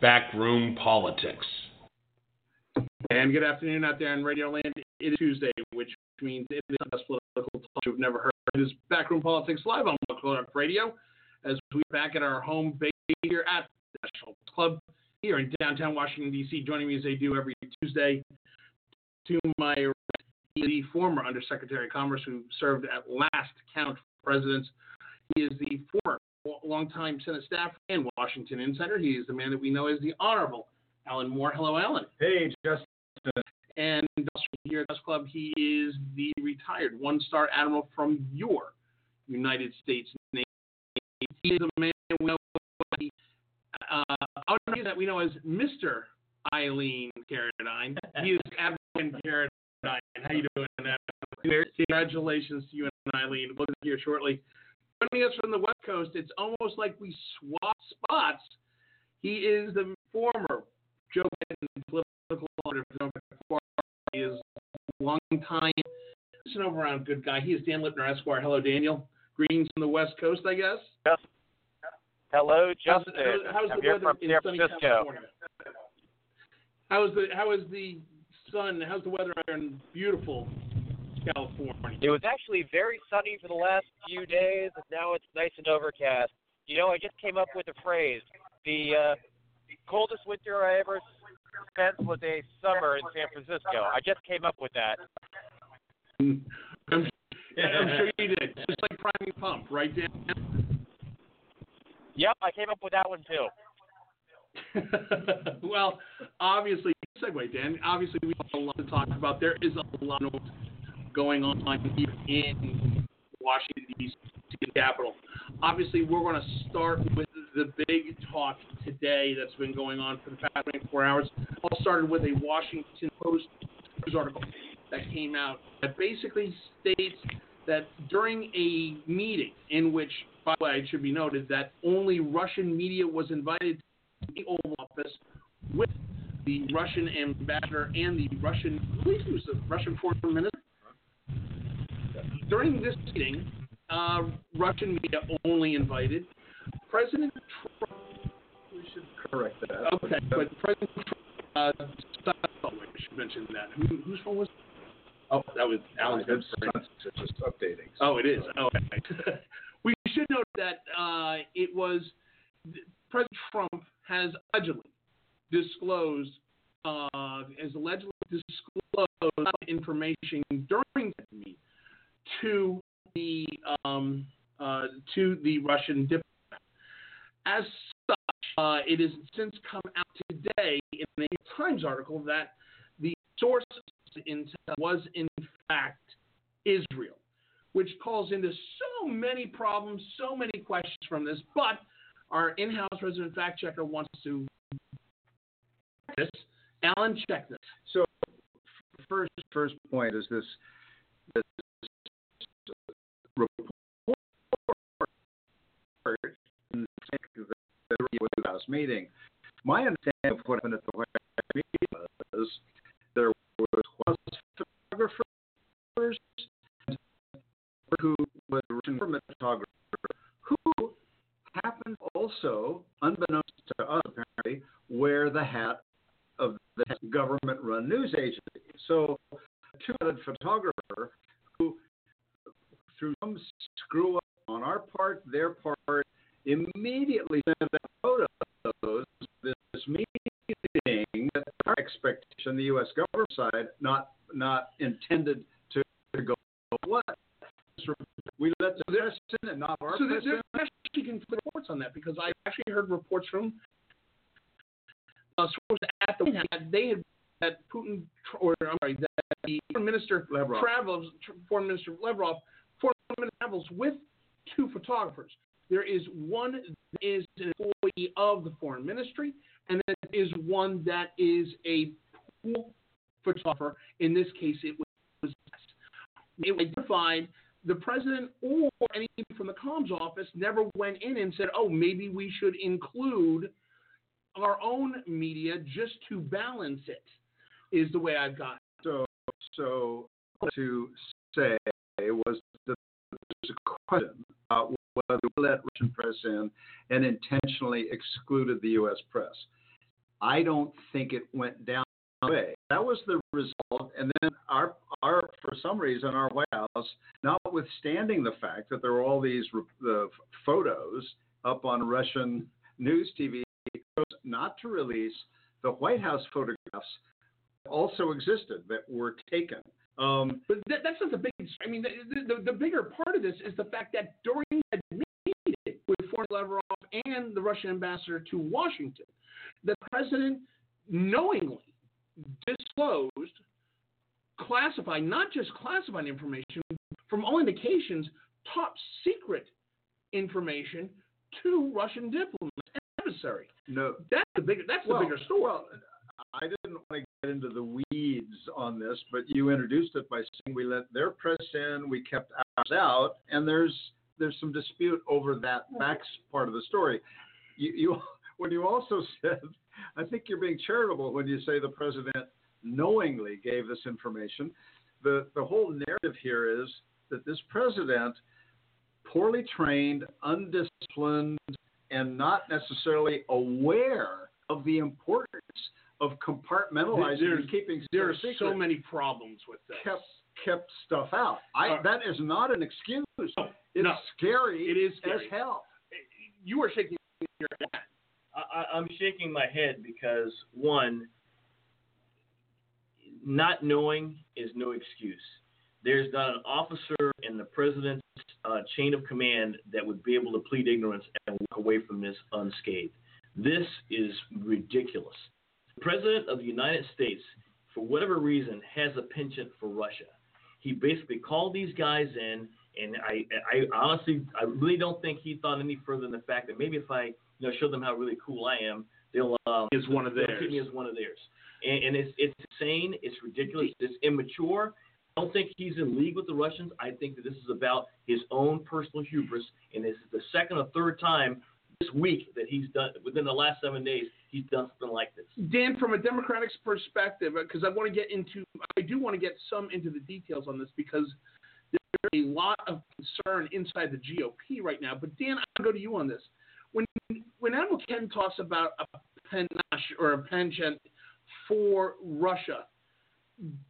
Backroom Politics. And good afternoon out there in Radio Land. It is Tuesday, which means it is the best political talk you've never heard. It is Backroom Politics live on Clark Radio as we're back at our home base here at the National Club here in downtown Washington, D.C. Joining me as they do every Tuesday to my the former Undersecretary of Commerce who served at last count for presidents. He is the former longtime Senate staffer and Washington insider. He is the man that we know as the Honorable Alan Moore. Hello, Alan. Hey, Justin. And here at this club, he is the retired one-star admiral from your United States Navy. He is a man we know, uh, that we know as Mr. Eileen Carradine. He is Admiral Carradine. How you doing? Congratulations to you and Eileen. We'll be here shortly. Joining us from the West Coast, it's almost like we swapped spots. He is the former Joe Biden political auditor He is a long time, just an over around good guy. He is Dan Lipner Esquire. Hello, Daniel. Greetings from the West Coast, I guess. Yes. Hello, Justin. How's, how's the here weather from in San Francisco. California? How is the how is the sun? How's the weather in beautiful California? It was actually very sunny for the last few days. and Now it's nice and overcast. You know, I just came up with a phrase. The uh, coldest winter I ever spent was a summer in San Francisco. I just came up with that. I'm, I'm sure you did. Just like priming pump, right, Dan? Yep, I came up with that one too. well, obviously, segue, Dan. Obviously, we have a lot to talk about. There is a lot of going on here in Washington, D.C., the capital. Obviously, we're going to start with the big talk today that's been going on for the past 24 hours. All started with a Washington Post news article that came out that basically states that during a meeting in which, by the way, it should be noted that only Russian media was invited to the Oval Office with the Russian ambassador and the Russian, I believe was the Russian foreign minister. During this meeting, uh, Russian media only invited. President Trump. We should correct that. Okay, but President Trump. Uh, oh, we should mention that. Who, whose phone was? Oh, that was Alan's. It's it's just updating. Oh, it is. Oh, okay. we should note that uh, it was President Trump has allegedly disclosed, uh, has allegedly disclosed information during that meeting to the um, uh, to the Russian diplomat. As such, uh, it has since come out today in a Times article that the source was in fact Israel, which calls into so many problems, so many questions from this. But our in-house resident fact checker wants to this. Alan, check this. So, first first point is this report in the last meeting. My understanding of what happened at the White House meeting was there was, photographers who was a government photographer who happened also, unbeknownst to us apparently, wear the hat of the government-run news agency. So, two-headed photographer through some screw up on our part, their part, immediately sent out photos of this meeting that our expectation, the U.S. government side, not not intended to, to go what we let the press in and not our So press there, in. there actually can reports on that because I actually heard reports from uh, sources at the White House that they had that Putin, or I'm sorry, that the foreign minister Lavrov. travels, foreign minister Lavrov, with two photographers. There is one that is an employee of the foreign ministry, and then there is one that is a pool photographer. In this case, it was it identified. The president or anyone from the comms office never went in and said, "Oh, maybe we should include our own media just to balance it." Is the way I've got. So, so to say was that there's a question about whether we let Russian press in and intentionally excluded the U.S. press. I don't think it went down that way. That was the result, and then our our for some reason our White House, notwithstanding the fact that there were all these the photos up on Russian news TV, chose not to release the White House photographs also existed that were taken. Um, But that, that's not the big. I mean, the, the, the bigger part of this is the fact that during that meeting with foreign Lavrov and the Russian ambassador to Washington, the president knowingly disclosed classified, not just classified information, from all indications, top secret information to Russian diplomats and emissary. no, That's the bigger. That's Well, the bigger story. Well, I didn't want to get into the weeds on this, but you introduced it by saying we let their press in, we kept ours out, and there's there's some dispute over that facts part of the story. You, you when you also said, I think you're being charitable when you say the president knowingly gave this information. The the whole narrative here is that this president, poorly trained, undisciplined, and not necessarily aware of the importance of compartmentalizing There's- and keeping there are stuff so many problems with this. kept kept stuff out. I Uh, that is not an excuse. It's no. scary. It is as scary. hell. You are shaking your head. I, I- I'm shaking my head because one, not knowing is no excuse. There's not an officer in the president's uh, chain of command that would be able to plead ignorance and walk away from this unscathed. This is ridiculous. The president of the United States, for whatever reason, has a penchant for Russia. He basically called these guys in, and I, I honestly, I really don't think he thought any further than the fact that maybe if I, you know, show them how really cool I am, they'll um, Is one of theirs. me as one of theirs. And, and it's it's insane. It's ridiculous. It's immature. I don't think he's in league with the Russians. I think that this is about his own personal hubris, and this is the second or third time this week that he's done within the last seven days he's done something like this. Dan, from a Democratic's perspective, uh, because I want to get into, I do want to get some into the details on this because there's a lot of concern inside the GOP right now. But Dan, I'll go to you on this. When when Admiral Ken talks about a panache or a penchant for Russia,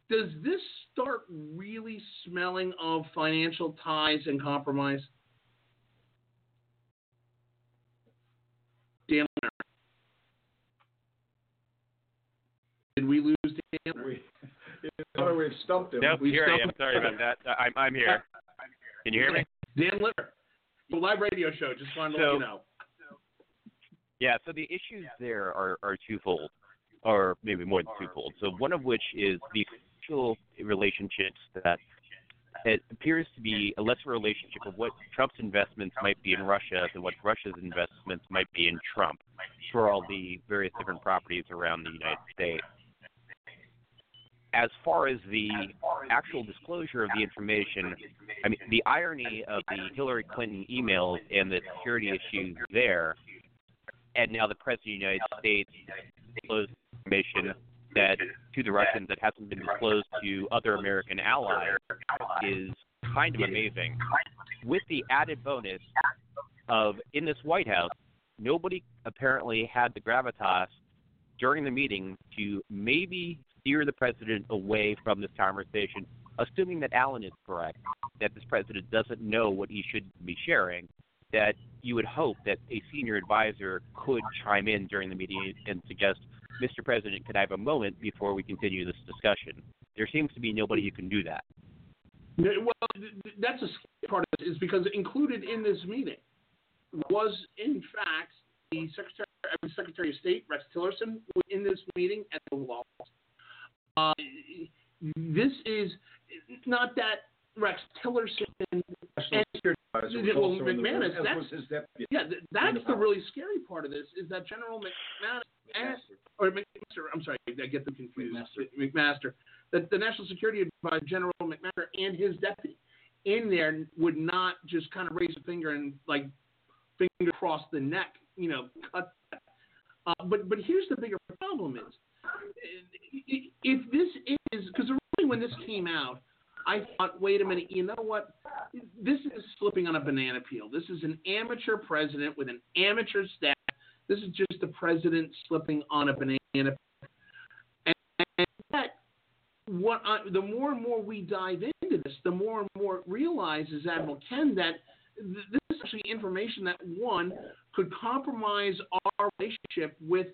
does this start really smelling of financial ties and compromise? Dan, did we lose Dan? We, we've stumped him. Nope, We here I am. Sorry about that. Uh, I'm I'm here. Can you hear me? Dan Litter. The live radio show. Just wanted to let you know. Yeah. So the issues there are are twofold, or maybe more than twofold. So one of which is the official relationships that it appears to be a lesser relationship of what Trump's investments might be in Russia than what Russia's investments might be in Trump for all the various different properties around the United States. As far as the actual disclosure of the information, I mean, the irony of the Hillary Clinton emails and the security issues there, and now the President of the United States disclosed information that to the Russians that hasn't been disclosed to other American allies is kind of amazing. With the added bonus of in this White House, nobody apparently had the gravitas during the meeting to maybe steer the president away from this conversation, assuming that Allen is correct, that this president doesn't know what he should be sharing, that you would hope that a senior advisor could chime in during the meeting and suggest, Mr. President, could I have a moment before we continue this discussion? There seems to be nobody who can do that. Well, th- th- that's a part of this is because included in this meeting was, in fact, the Secretary, Secretary of State, Rex Tillerson, in this meeting at the House. Uh, this is not that Rex Tillerson and well, the McManus. That's yeah, that's the really scary part of this is that General McManus or McMaster. I'm sorry, I get them confused. McMaster. That the National Security Advisor, General McMaster, and his deputy in there would not just kind of raise a finger and like finger across the neck, you know, cut. That. Uh, but but here's the bigger problem is if this is because really when this came out, I thought, wait a minute, you know what? This is slipping on a banana peel. This is an amateur president with an amateur staff. This is just the president slipping on a banana peel. And, that, what I, the more and more we dive into this, the more and more it realizes Admiral Ken that th- this is actually information that one could compromise our relationship with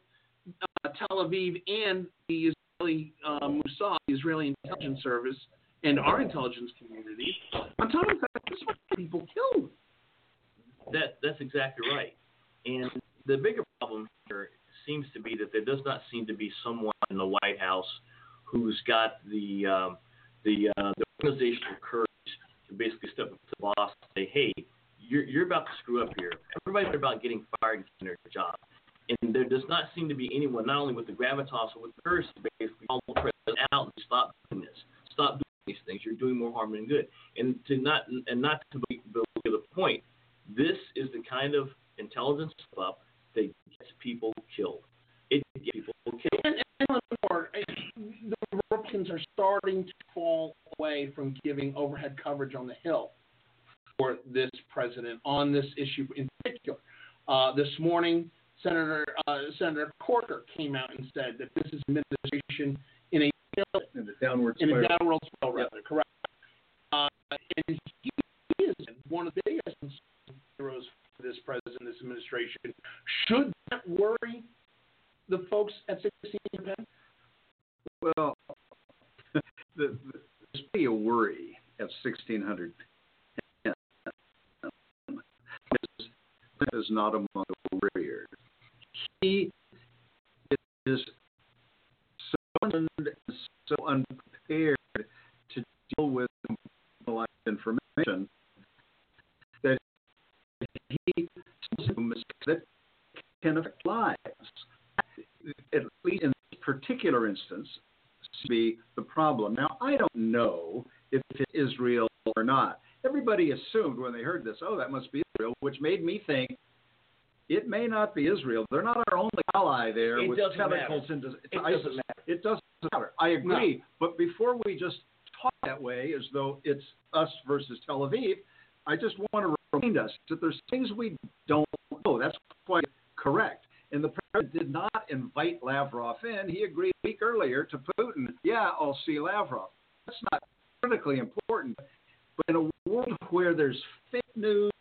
Tel Aviv and the Israeli uh, Mossad, the Israeli intelligence service, and our intelligence community. On top of that, this is people killed. That that's exactly right. And the bigger problem here seems to be that there does not seem to be someone in the White House who's got the um, the, uh, the organizational courage to basically step up to the boss and say, "Hey, you're you're about to screw up here. Everybody's about getting fired and keeping their job." And there does not seem to be anyone, not only with the gravitas but with the courage, to basically call the president out and stop doing this. Stop doing these things. You're doing more harm than good. And to not and not to be the point, this is the kind of intelligence up that gets people killed. It gets people killed. And, and more, the Republicans are starting to fall away from giving overhead coverage on the Hill for this president on this issue in particular. Uh, this morning, Senator uh, Senator Corker came out and said that this is administration in a in the downward in a spiral. downward spiral, rather correct. Uh, and he is one of the biggest heroes for this president, this administration. Should that worry the folks at 16 Penn? Well, the, the, there's be a worry at 1600. is not among the warriors. He is so, so unprepared to deal with information that he that can affect lives. At least in this particular instance, to be the problem. Now, I don't know if it's real or not. Everybody assumed when they heard this, oh, that must be Israel, which made me think it may not be Israel. They're not our only ally there It with tentacles into It ISIS. doesn't matter. It doesn't matter. I agree. But before we just talk that way as though it's us versus Tel Aviv, I just want to remind us that there's things we don't know. That's quite correct. And the president did not invite Lavrov in. He agreed a week earlier to Putin, yeah, I'll see Lavrov. That's not critically important. But in a world where there's fake news,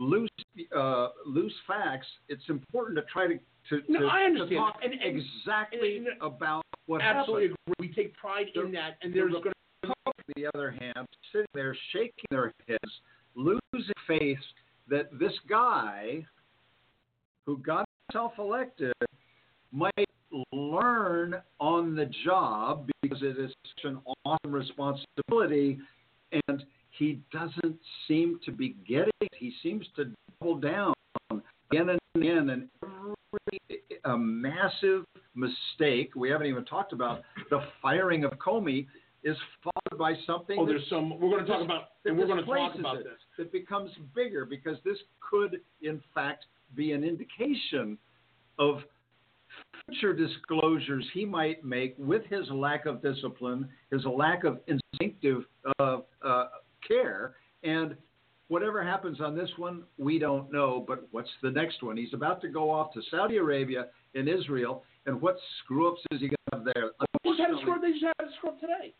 loose uh, loose facts, it's important to try to to, No, to, I to talk And- and- exactly and- and- about what Absolutely happened. agree. We take pride in that, and The there's going to on the other hand, sitting there shaking their heads, losing faith that this guy who got himself elected might learn on the job because it is such an awesome responsibility and he doesn't seem to be getting it. He seems to double down again and again and every a massive mistake. We haven't even talked about the firing of Comey is followed by something. Oh, there's some. We're going to talk about, and we're going to talk about it, this. That becomes bigger because this could, in fact, be an indication of future disclosures he might make with his lack of discipline, his lack of instinctive uh, uh, care, and whatever happens on this one, we don't know. But what's the next one? He's about to go off to Saudi Arabia and Israel, and what screw ups is he going to have there? We just had a screw. They just had a screw up today.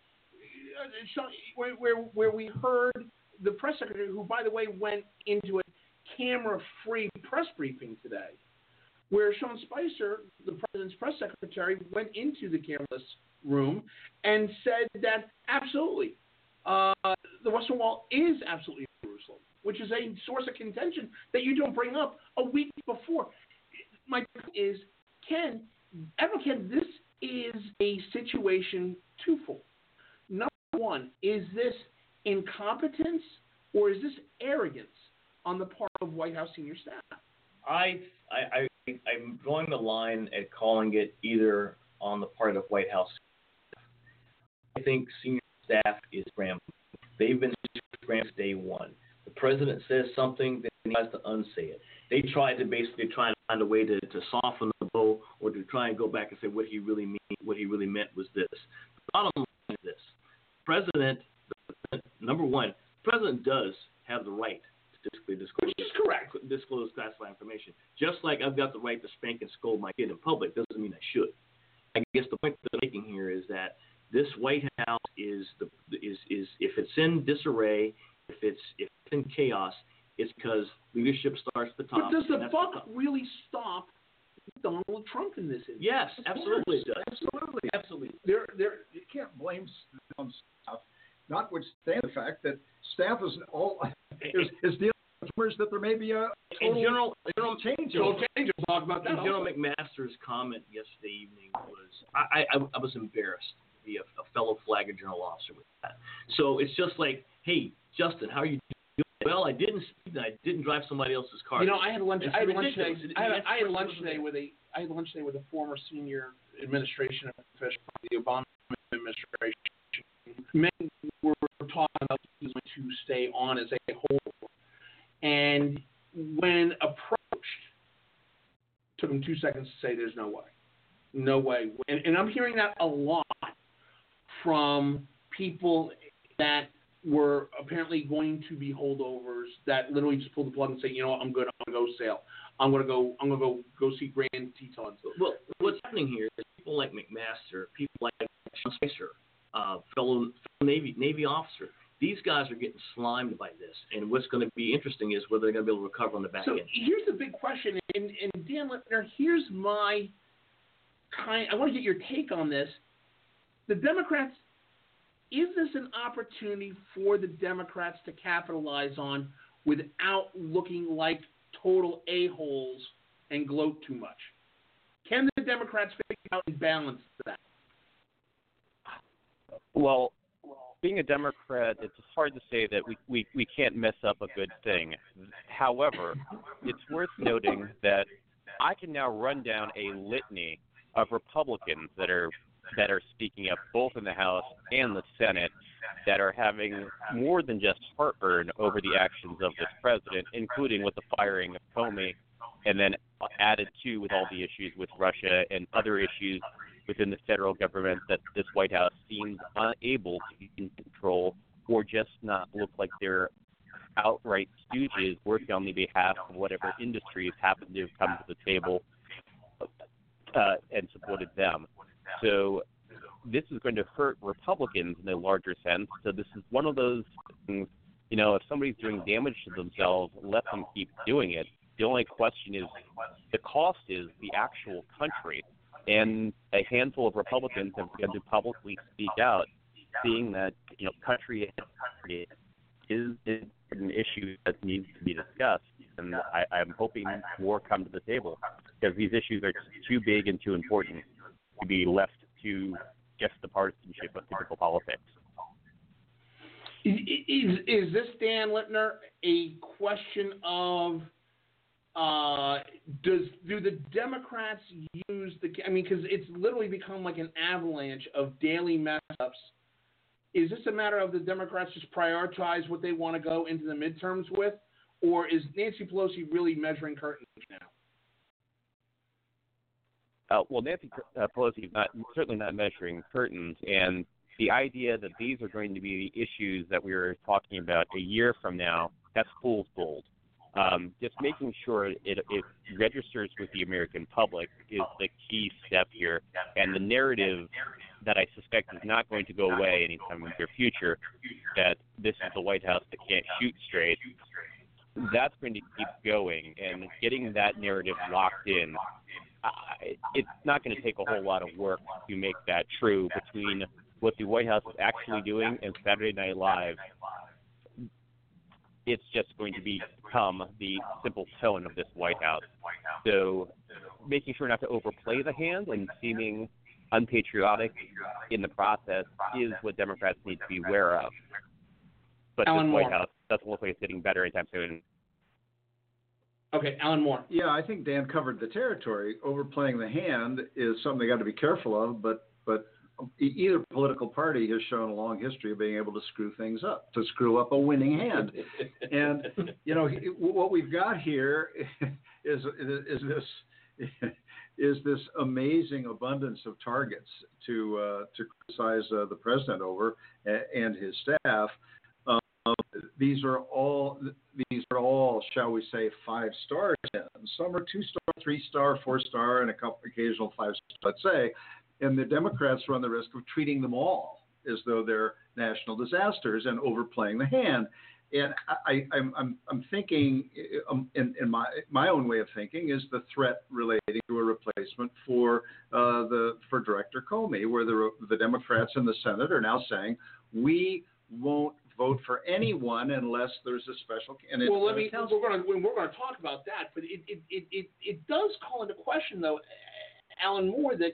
Uh, Where, where where we heard the press secretary, who by the way went into a camera-free press briefing today, where Sean Spicer, the president's press secretary, went into the cameraless room and said that absolutely, uh, the Western Wall is absolutely Jerusalem, which is a source of contention that you don't bring up a week before. My point is, Ken, Ken, this is a situation twofold. Number one, is this incompetence or is this arrogance on the part of White House senior staff? I, I, I, I'm drawing the line at calling it either on the part of White House. I think senior staff is scrambling. They've been scrambling day one. The president says something, then he has to unsay it. They tried to basically try and find a way to, to soften the blow or to try and go back and say what he really mean, what he really meant was this. The bottom line is this: President, number one, president does have the right to disclose, correct. disclose classified information. Just like I've got the right to spank and scold my kid in public, doesn't mean I should. I guess the point that I'm making here is that this White House is the is is if it's in disarray, if it's if it's in chaos, it's because leadership starts at the top. But does the and that's buck really stop Donald Trump in this instance? Yes, Of absolutely course. it does. Absolutely. Absolutely. There, there, you can't blame on staff, notwithstanding the fact that staff is all is, is dealing with rumors that there may be a In total general, general change. Joel over- Change will talk about that. General. McMaster's comment yesterday evening was, I, I, I was embarrassed to be a, a fellow flag and general officer with that. So it's just like, hey, Justin, how are you doing? Well, I didn't speed and I didn't drive somebody else's car. You know, I had lunch. It's I had lunch today. I had, I had lunch today with a. I had lunch today with a former senior administration official from the Obama administration. Men were talking about to stay on as a whole, and when approached, took him two seconds to say, "There's no way, no way." And, and I'm hearing that a lot from people that were apparently going to be holdovers that literally just pulled the plug and say, you know what, I'm good, I'm gonna go sail. I'm gonna go I'm gonna go go see Grand Tetons. Well, what's happening here is people like McMaster, people like Sean Spicer, uh, fellow, fellow Navy Navy officer. These guys are getting slimed by this, and what's going to be interesting is whether they're going to be able to recover on the back So end. here's the big question, and, and Dan Lippner, here's my kind. I want to get your take on this. The Democrats, is this an opportunity for the Democrats to capitalize on without looking like total a holes and gloat too much? Can the Democrats figure out and balance that? Well, being a Democrat, it's hard to say that we, we, we can't mess up a good thing. However, it's worth noting that I can now run down a litany of Republicans that are that are speaking up both in the House and the Senate that are having more than just heartburn over the actions of this president, including with the firing of Comey, and then added to with all the issues with Russia and other issues within the federal government that this White House seems unable to control or just not look like they're outright stooges working on the behalf of whatever industries happen to have come to the table uh, and supported them. So this is going to hurt Republicans in a larger sense. So this is one of those things, you know, if somebody's doing damage to themselves, let them keep doing it. The only question is the cost is the actual country. And a handful of Republicans have begun to publicly speak out, seeing that, you know, country is, is an issue that needs to be discussed. And I, I'm hoping more come to the table because these issues are too big and too important be left to just the partisanship of typical politics. Is, is, is this Dan Lippner a question of uh, does do the Democrats use the? I mean, because it's literally become like an avalanche of daily mess ups. Is this a matter of the Democrats just prioritize what they want to go into the midterms with, or is Nancy Pelosi really measuring curtains now? Uh, well, Nancy uh, Pelosi is not certainly not measuring curtains, and the idea that these are going to be the issues that we were talking about a year from now, that's fool's gold. Um, just making sure it, it registers with the American public is the key step here, and the narrative that I suspect is not going to go away anytime in the near future that this is the White House that can't shoot straight. That's going to keep going, and getting that narrative locked in I- it's not going to take a whole lot of work to make that true between what the White House is actually doing and Saturday Night Live. It's just going to become the simple tone of this White House. So, making sure not to overplay the hand and seeming unpatriotic in the process is what Democrats need to be aware of. But this White. House doesn't look like it's getting better anytime soon. Okay, Alan Moore. Yeah, I think Dan covered the territory. Overplaying the hand is something they got to be careful of, but but either political party has shown a long history of being able to screw things up, to screw up a winning hand. and you know what we've got here is is this is this amazing abundance of targets to uh, to criticize uh, the president over and his staff. These are all these are all, shall we say, five stars. Some are two star, three star, four star, and a couple occasional five star, let's say. And the Democrats run the risk of treating them all as though they're national disasters and overplaying the hand. And I, I'm, I'm, I'm thinking, um, in, in my my own way of thinking, is the threat relating to a replacement for uh, the for Director Comey, where the the Democrats in the Senate are now saying we won't vote for anyone unless there's a special. And it's well, let me. We're going to we're going to talk about that, but it it, it, it it does call into question, though, Alan Moore, that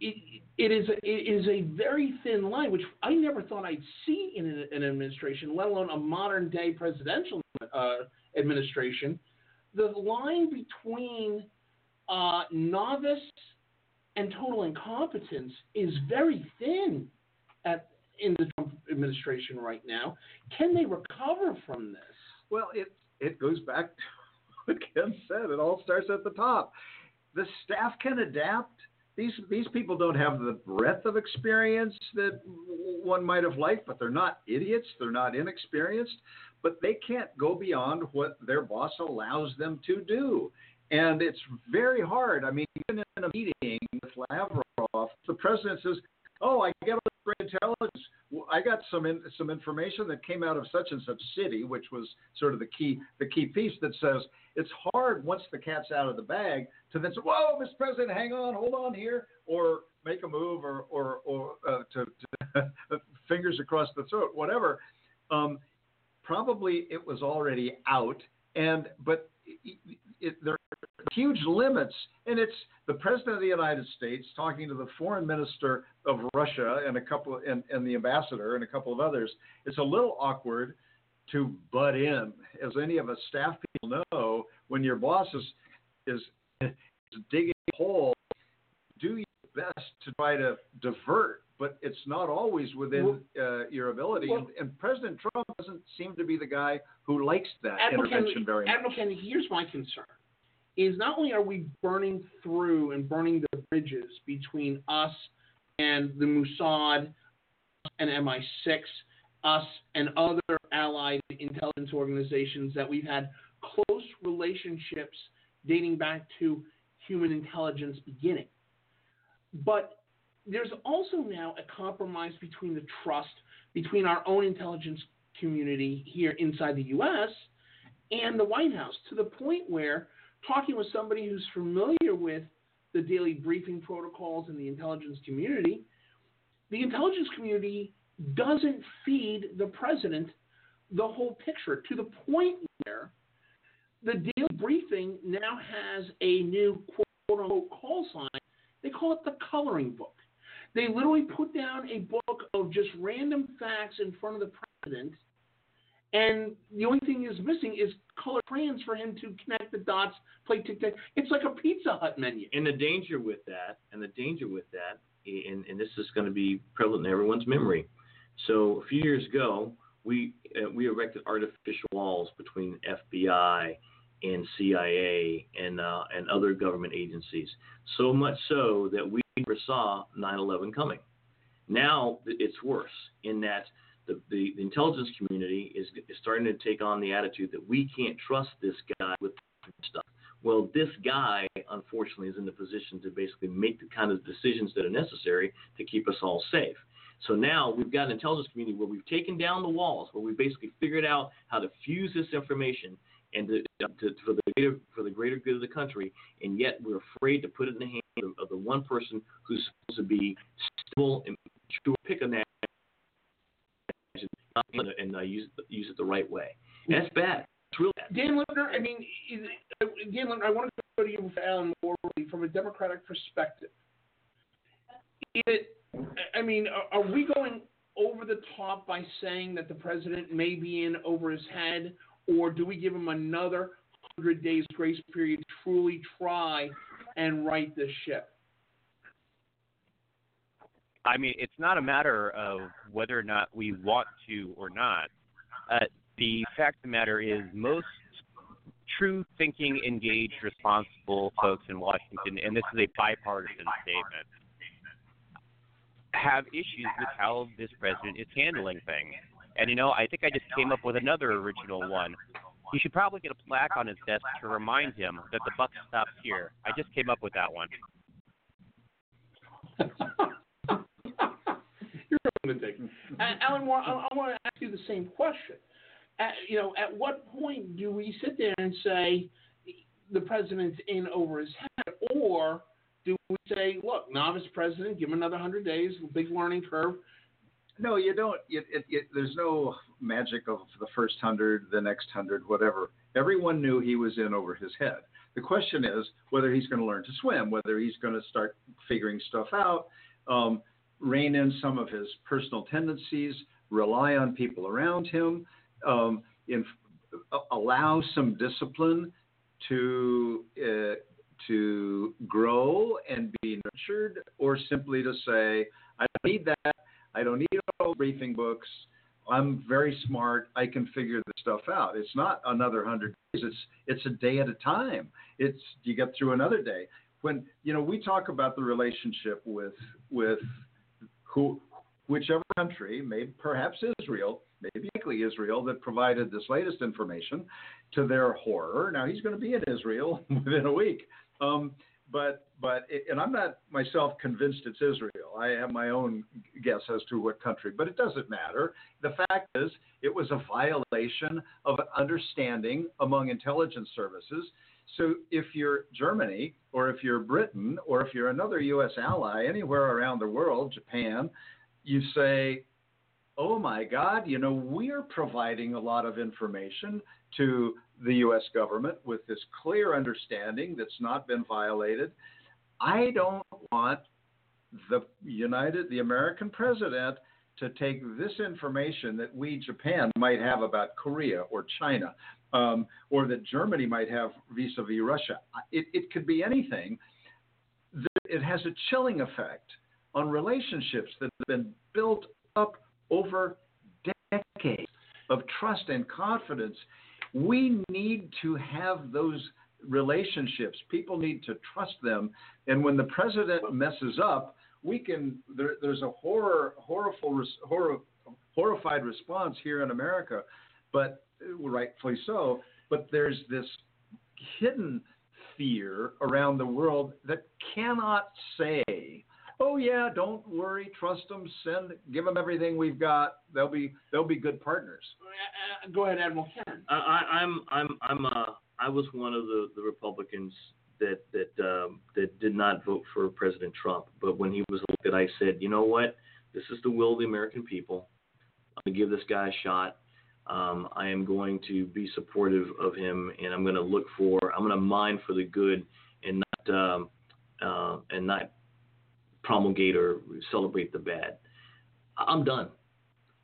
it, it is a, it is a very thin line, which I never thought I'd see in an, an administration, let alone a modern day presidential uh, administration. The line between uh, novice and total incompetence is very thin at in the Trump administration right now. Can they recover from this? Well, it it goes back to what Ken said. It all starts at the top. The staff can adapt. These these people don't have the breadth of experience that one might have liked, but they're not idiots. They're not inexperienced, but they can't go beyond what their boss allows them to do. And it's very hard. I mean, even in a meeting with Lavrov, the president says, "Oh, I get all great intelligence. I got some in, some information that came out of such and such city, which was sort of the key the key piece that says it's hard once the cat's out of the bag to then say, "Whoa, Mr. President, hang on, hold on here," or make a move, or or or uh, to, to fingers across the throat, whatever. Um, probably it was already out, and but it, it, there huge limits, and it's the president of the United States talking to the foreign minister of Russia and a couple and, and the ambassador and a couple of others. It's a little awkward to butt in, as any of us staff people know. When your boss is is, is digging a hole, do your best to try to divert, but it's not always within uh, your ability. Well- and, and President Trump doesn't seem to be the guy who likes that Admiral intervention very much. Admiral Kennedy, here's my concern: is not only are we burning through and burning the bridges between us and the Mossad and MI6, us and other allied intelligence organizations that we've had close relationships dating back to human intelligence beginning. But there's also now a compromise between the trust between our own intelligence community here inside the U.S. and the White House to the point where talking with somebody who's familiar with the daily briefing protocols in the intelligence community, the intelligence community doesn't feed the president the whole picture to the point where the daily briefing now has a new quote unquote call sign. They call it the coloring book. They literally put down a book of just random facts in front of the president, and the only thing is missing is color crayons for him to connect the dots, play tic tac. It's like a Pizza Hut menu. And the danger with that, and the danger with that, and, and this is going to be prevalent in everyone's memory. So a few years ago, we uh, we erected artificial walls between FBI and CIA and uh, and other government agencies. So much so that we never saw 9/11 coming. Now it's worse in that the, the, the intelligence community is, is starting to take on the attitude that we can't trust this guy with stuff. Well, this guy, unfortunately, is in the position to basically make the kind of decisions that are necessary to keep us all safe. So now we've got an intelligence community where we've taken down the walls, where we've basically figured out how to fuse this information and to, to, for the greater for the greater good of the country, and yet we're afraid to put it in the hands of, of the one person who's supposed to be stable and mature, pick a name, and, and uh, use use it the right way. That's bad. It's real bad. Dan Lerner, I mean, Dan Lerner, I want to go to you, Alan Moore, from a Democratic perspective. It? I mean, are, are we going over the top by saying that the president may be in over his head, or do we give him another hundred days grace period to truly try and right this ship? I mean, it's not a matter of whether or not we want to or not. Uh, the fact of the matter is, most true thinking, engaged, responsible folks in Washington, and this is a bipartisan statement, have issues with how this president is handling things. And you know, I think I just came up with another original one. He should probably get a plaque on his desk to remind him that the buck stops here. I just came up with that one. You're a lunatic. Alan Moore, I, I want to ask you the same question. At, you know, at what point do we sit there and say the president's in over his head, or do we say, look, novice president, give him another hundred days, big learning curve? No, you don't. It, it, it, there's no magic of the first hundred, the next hundred, whatever. Everyone knew he was in over his head. The question is whether he's going to learn to swim, whether he's going to start figuring stuff out, um, rein in some of his personal tendencies, rely on people around him, um, allow some discipline to uh, to grow and be nurtured, or simply to say, I don't need that. I don't need all briefing books. I'm very smart. I can figure this stuff out. It's not another hundred days. It's it's a day at a time. It's you get through another day. When you know we talk about the relationship with with who whichever country, maybe perhaps Israel, maybe likely Israel, that provided this latest information to their horror. Now he's going to be in Israel within a week. Um, but but and I'm not myself convinced it's Israel. I have my own guess as to what country, but it doesn't matter. The fact is, it was a violation of an understanding among intelligence services. So if you're Germany or if you're Britain or if you're another U.S. ally anywhere around the world, Japan, you say, oh my God, you know, we're providing a lot of information to the U.S. government with this clear understanding that's not been violated. I don't want the United, the American president to take this information that we, Japan, might have about Korea or China, um, or that Germany might have vis a vis Russia. It, it could be anything. It has a chilling effect on relationships that have been built up over decades of trust and confidence we need to have those relationships. People need to trust them. And when the president messes up, we can. There, there's a horror, horrible, horror, horrified response here in America, but rightfully so. But there's this hidden fear around the world that cannot say oh yeah, don't worry, trust them, send, give them everything we've got. They'll be they'll be good partners. Uh, go ahead, Admiral Ken. I, I'm I'm I'm uh I was one of the, the Republicans that that um, that did not vote for President Trump. But when he was elected, I said, you know what? This is the will of the American people. I'm gonna give this guy a shot. Um, I am going to be supportive of him, and I'm going to look for. I'm going to mine for the good, and not um, uh, and not promulgate or celebrate the bad. I'm done.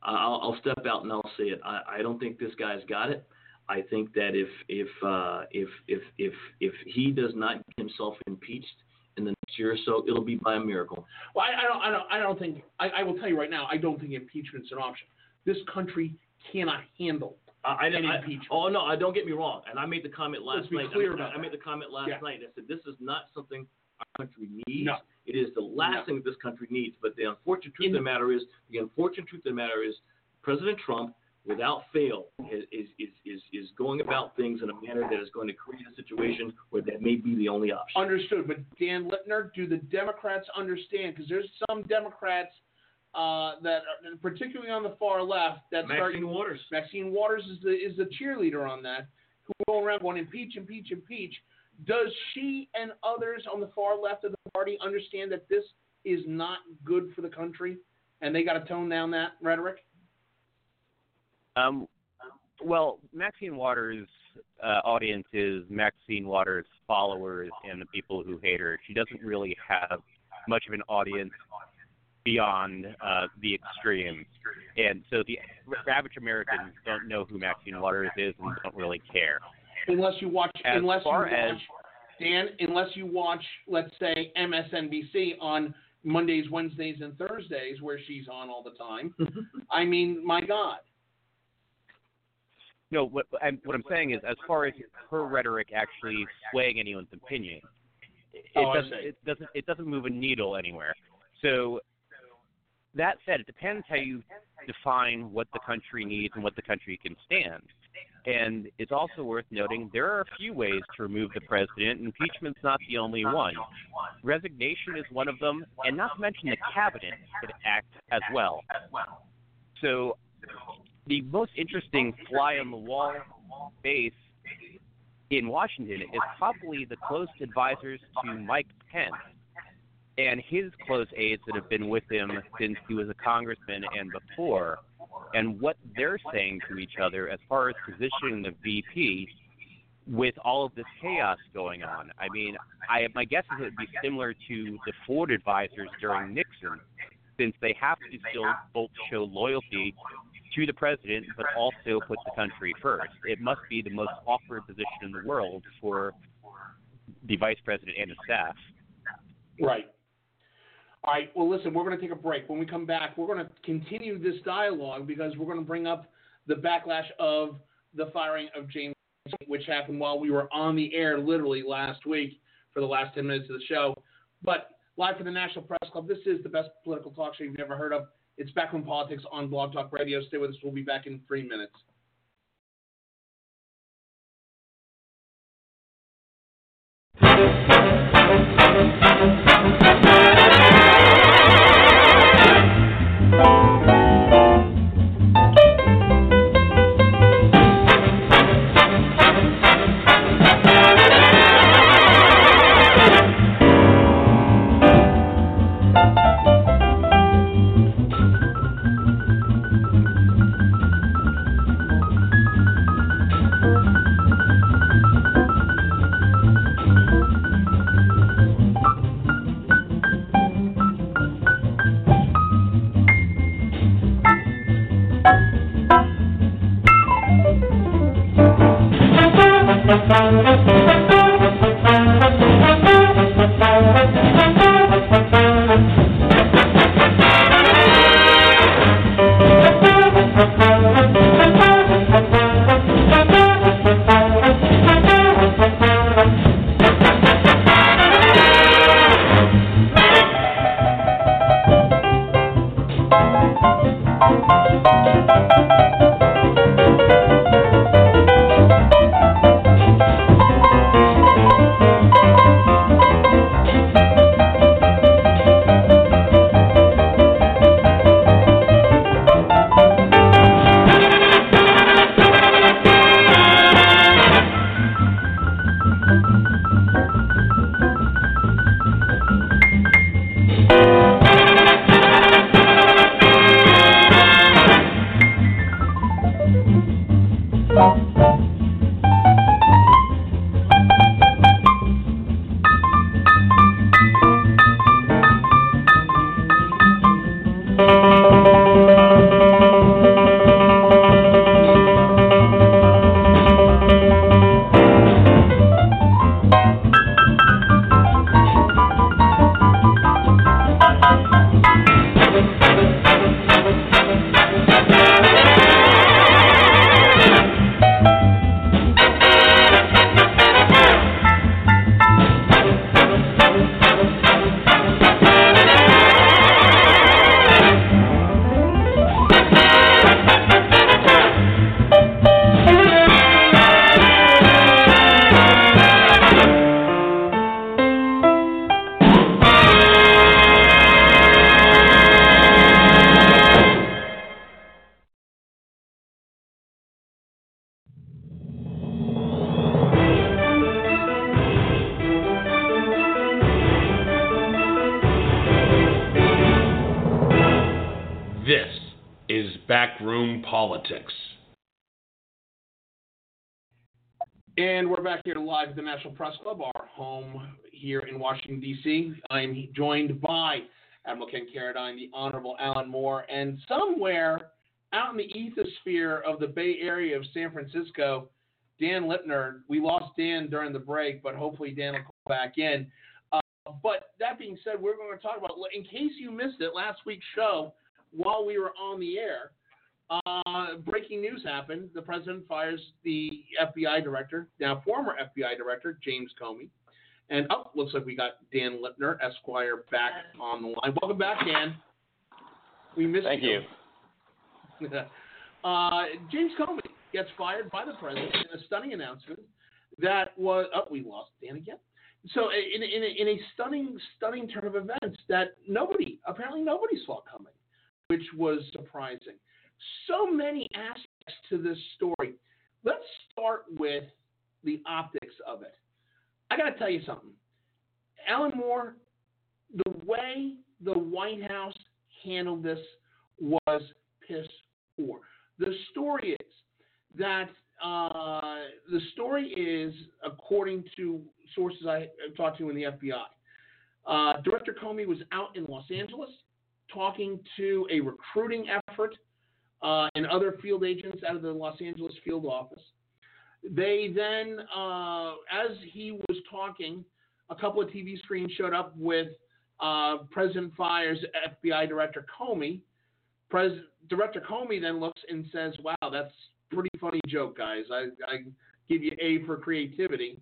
I'll, I'll step out and I'll say it. I, I don't think this guy's got it. I think that if if uh, if if if if he does not get himself impeached in the next year or so, it'll be by a miracle. Well, I, I don't I don't I don't think I, I will tell you right now. I don't think impeachment's an option. This country cannot handle I, I, I. Oh no, I don't get me wrong. And I made the comment last Let's be night. clear I, about I made the comment last Yeah. night. I said this is not something our country needs. No. It is the last No. thing that this country needs. But the unfortunate truth In- of the matter is, the unfortunate truth of the matter is, President Trump, without fail, is is is is, is going about things in a manner that is going to create a situation where that may be the only option. Understood. But Dan Littner, do the Democrats understand? Because there's some Democrats uh, that, are, particularly on the far left, that start. Maxine Waters. Maxine Waters is the is the cheerleader on that, who go around going impeach, impeach, impeach. Does she and others on the far left of the party understand that this is not good for the country, and they got to tone down that rhetoric? Um, well, Maxine Waters' uh, audience is Maxine Waters' followers and the people who hate her. She doesn't really have much of an audience beyond uh, the extreme. And so the average American don't know who Maxine Waters is and don't really care. Unless you watch, As unless you far watch, as- Dan, unless you watch, let's say MSNBC on Mondays, Wednesdays, and Thursdays, where she's on all the time. I mean, my God. No, what I'm, what I'm saying is, as far as her rhetoric actually swaying anyone's opinion, it Oh, doesn't it doesn't it doesn't move a needle anywhere. So that said, it depends how you define what the country needs and what the country can stand. And it's also worth noting there are a few ways to remove the president. Impeachment's not the only one. Resignation is one of them, and not to mention the cabinet could act as well. So the most interesting fly on the wall base in Washington is probably the close advisors to Mike Pence and his close aides that have been with him since he was a congressman and before, and what they're saying to each other as far as positioning the VP with all of this chaos going on. I mean, I my guess is it would be similar to the Ford advisors during Nixon, since they have to still both show loyalty to the president, but also put the country first. It must be the most awkward position in the world for the vice president and his staff. Right. All right. Well, listen, we're going to take a break. When we come back, we're going to continue this dialogue because we're going to bring up the backlash of the firing of James, which happened while we were on the air literally last week for the last 10 minutes of the show. But live from the National Press Club, this is the best political talk show you've never heard of. It's Backroom Politics on Blog Talk Radio. Stay with us. We'll be back in three minutes. At the National Press Club, our home here in Washington, D.C. I'm joined by Admiral Ken Carradine, the Honorable Alan Moore, and somewhere out in the ethosphere of the Bay Area of San Francisco, Dan Lipner. We lost Dan during the break, but hopefully Dan will come back in. Uh, but that being said, we're going to talk about, in case you missed it, last week's show, while we were on the air, uh, breaking news happened. The president fires the FBI director, now former FBI director, James Comey. And oh, looks like we got Dan Lipner, Esquire, back on the line. Welcome back, Dan. We missed Thank you. you. uh, James Comey gets fired by the president in a stunning announcement that was. Oh, we lost Dan again. So, in, in, in a stunning, stunning turn of events that nobody, apparently nobody saw coming, which was surprising. So many aspects to this story. Let's start with the optics of it. I got to tell you something. Alan Moore, the way the White House handled this was piss poor. The story is that uh, the story is, according to sources I talked to in the FBI, uh, Director Comey was out in Los Angeles talking to a recruiting effort uh, and other field agents out of the Los Angeles field office. They then, uh, as he was talking, a couple of TV screens showed up with uh, President Fire's FBI Director Comey. Pres- Director Comey then looks and says, "Wow, that's pretty funny joke, guys. I, I give you A for creativity."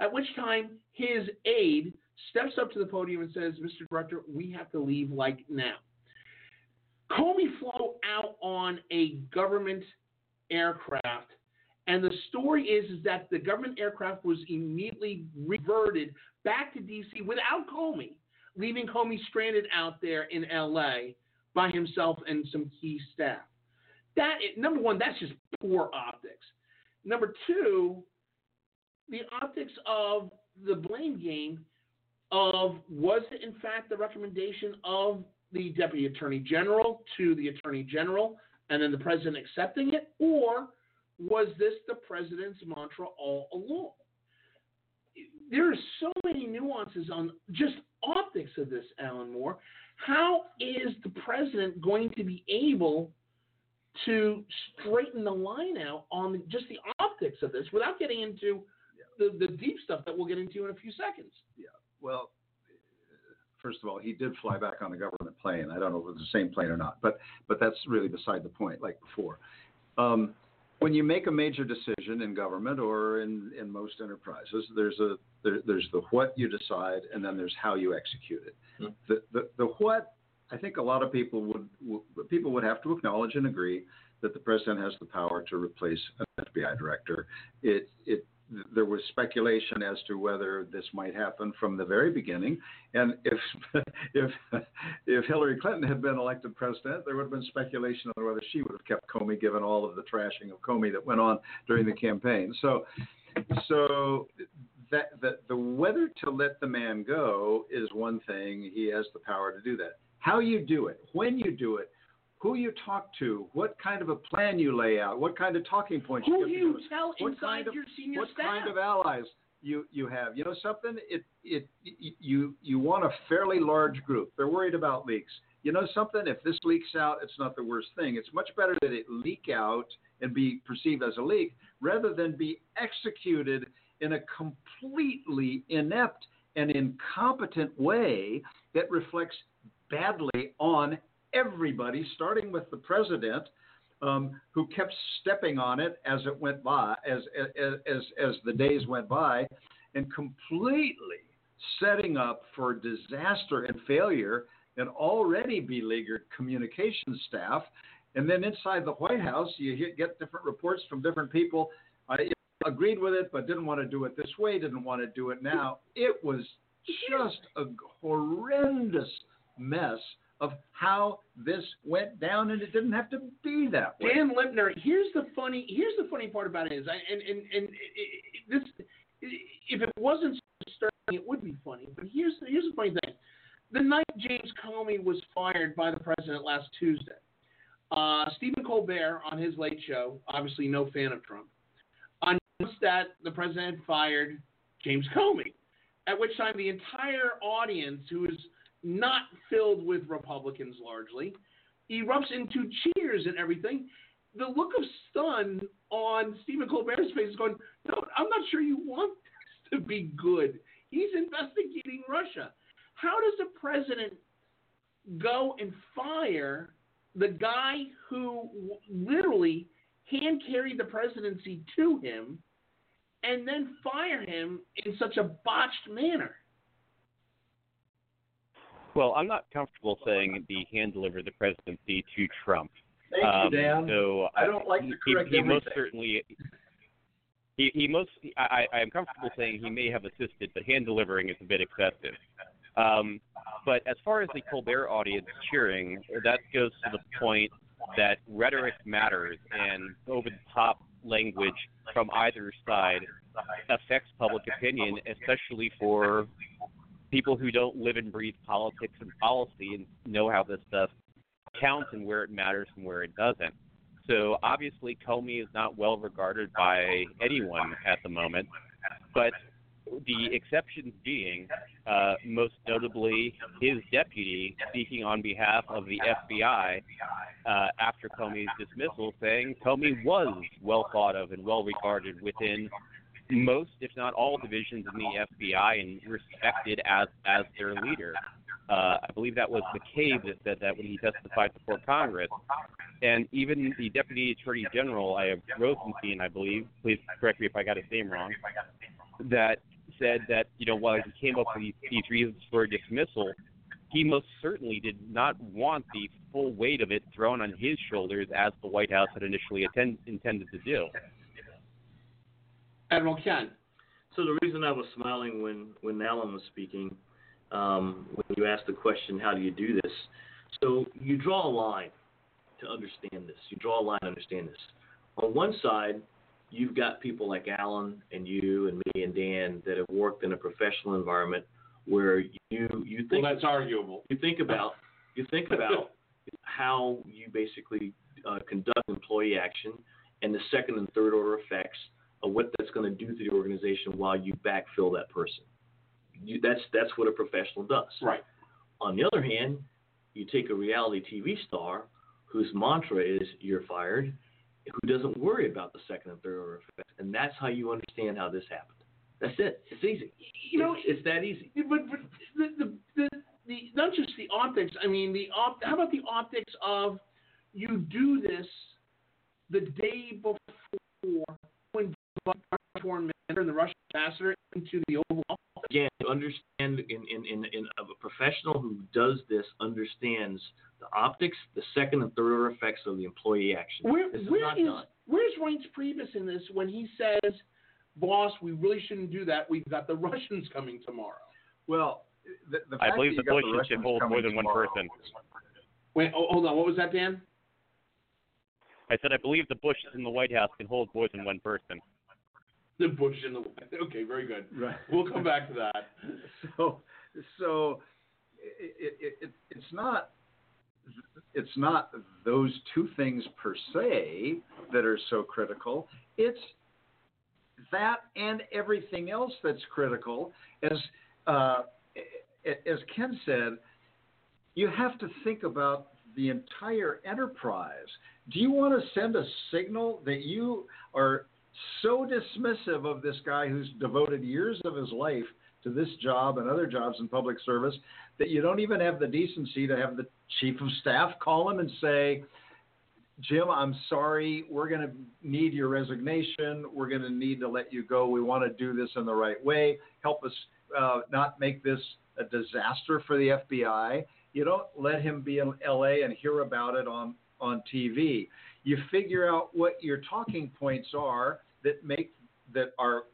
At which time, his aide steps up to the podium and says, "Mr. Director, we have to leave like now." Comey flew out on a government aircraft and the story is, is that the government aircraft was immediately reverted back to D.C. without Comey, leaving Comey stranded out there in L.A. by himself and some key staff. That number one, that's just poor optics. Number two, the optics of the blame game of was it in fact the recommendation of the deputy attorney general to the attorney general and then the president accepting it, or was this the president's mantra all along? There are so many nuances on just optics of this, Alan Moore. How is the president going to be able to straighten the line out on just the optics of this without getting into the, the deep stuff that we'll get into in a few seconds? Yeah. Well, first of all, he did fly back on a government plane. I don't know if it was the same plane or not, but but that's really beside the point. Like before, um, when you make a major decision in government or in, in most enterprises, there's a there, there's the what you decide, and then there's how you execute it. Mm-hmm. The, the the what I think a lot of people would, would people would have to acknowledge and agree that the president has the power to replace an FBI director. It it there was speculation as to whether this might happen from the very beginning. And if if if Hillary Clinton had been elected president, there would have been speculation on whether she would have kept Comey, given all of the trashing of Comey that went on during the campaign. So so that the, the whether to let the man go is one thing. He has the power to do that. How you do it, when you do it, who you talk to, what kind of a plan you lay out, what kind of talking points who you, you tell what inside kind of, your senior what staff. kind of allies you you have. You know something? It it you you want a fairly large group. They're worried about leaks. You know something? If this leaks out, it's not the worst thing. It's much better that it leak out and be perceived as a leak rather than be executed in a completely inept and incompetent way that reflects badly on everybody, starting with the president, um, who kept stepping on it as it went by, as, as, as, as the days went by, and completely setting up for disaster and failure an already beleaguered communications staff. And then inside the White House, you get different reports from different people. I agreed with it, but didn't want to do it this way, didn't want to do it now. It was just a horrendous mess of how this went down, and it didn't have to be that way. Dan Lipner, here's the funny here's the funny part about it is, I, and and and it, this if it wasn't so stirring, it would be funny. But here's here's the funny thing: the night James Comey was fired by the president last Tuesday, uh, Stephen Colbert on his Late Show, obviously no fan of Trump, announced that the president fired James Comey. At which time the entire audience, who is not filled with Republicans largely, erupts into cheers and everything. The look of stun on Stephen Colbert's face is going, no, I'm not sure you want this to be good. He's investigating Russia. How does a president go and fire the guy who literally hand carried the presidency to him and then fire him in such a botched manner? Well, I'm not comfortable saying the hand delivered the presidency to Trump. Thank um, you, Dan. So I don't like he, to correct he, he most certainly. He, he most I, I am comfortable saying he may have assisted, but hand delivering is a bit excessive. Um, but as far as the Colbert audience cheering, that goes to the point that rhetoric matters and over the top language from either side affects public opinion, especially for people who don't live and breathe politics and policy and know how this stuff counts and where it matters and where it doesn't. So obviously, Comey is not well regarded by anyone at the moment, but the exceptions being, uh, most notably, his deputy speaking on behalf of the FBI uh, after Comey's dismissal, saying Comey was well thought of and well regarded within most, if not all, divisions in the FBI and respected as as their leader. Uh, I believe that was McCabe that said that when he testified before Congress. And even the Deputy Attorney General, I have Rosenstein, I believe, please correct me if I got his name wrong, that said that, you know, while he came up with these, reasons for dismissal, he most certainly did not want the full weight of it thrown on his shoulders as the White House had initially attend, intended to do. Admiral Ken. So the reason I was smiling when when Alan was speaking, um, when you asked the question, how do you do this? So you draw a line to understand this. You draw a line to understand this. On one side, you've got people like Alan and you and me and Dan that have worked in a professional environment where you you think well, that's arguable. You think about you think about how you basically uh, conduct employee action and the second and third order effects of what that's going to do to the organization while you backfill that person. You, that's that's what a professional does. Right. On the other hand, you take a reality TV star whose mantra is "You're fired," who doesn't worry about the second and third order effects, and that's how you understand how this happened. That's it. It's easy. You know, it's, it's that easy. But, but the, the, the, the not just the optics. I mean, the op, How about the optics of you do this the day before foreign minister and the Russian ambassador into the Oval Office? Again, to understand in, in, in, in of a professional who does this understands the optics, the second and third order effects of the employee action. Where, this is where not is done. where's Reince Priebus in this when he says, "Boss, we really shouldn't do that. We've got the Russians coming tomorrow." Well, the, the I believe that the you got should hold more than one person. Wait, oh, hold on. What was that, Dan? I said I believe the Bushes in the White House can hold more than one person. The Bush in the okay, very good. Right. We'll come back to that. So, so it, it, it, it's not it's not those two things per se that are so critical. It's that and everything else that's critical. As uh, as Ken said, you have to think about the entire enterprise. Do you want to send a signal that you are so dismissive of this guy who's devoted years of his life to this job and other jobs in public service that you don't even have the decency to have the chief of staff call him and say, Jim, I'm sorry. We're going to need your resignation. We're going to need to let you go. We want to do this in the right way. Help us uh, not make this a disaster for the FBI. You don't let him be in LA and hear about it on, on TV. You figure out what your talking points are that make that are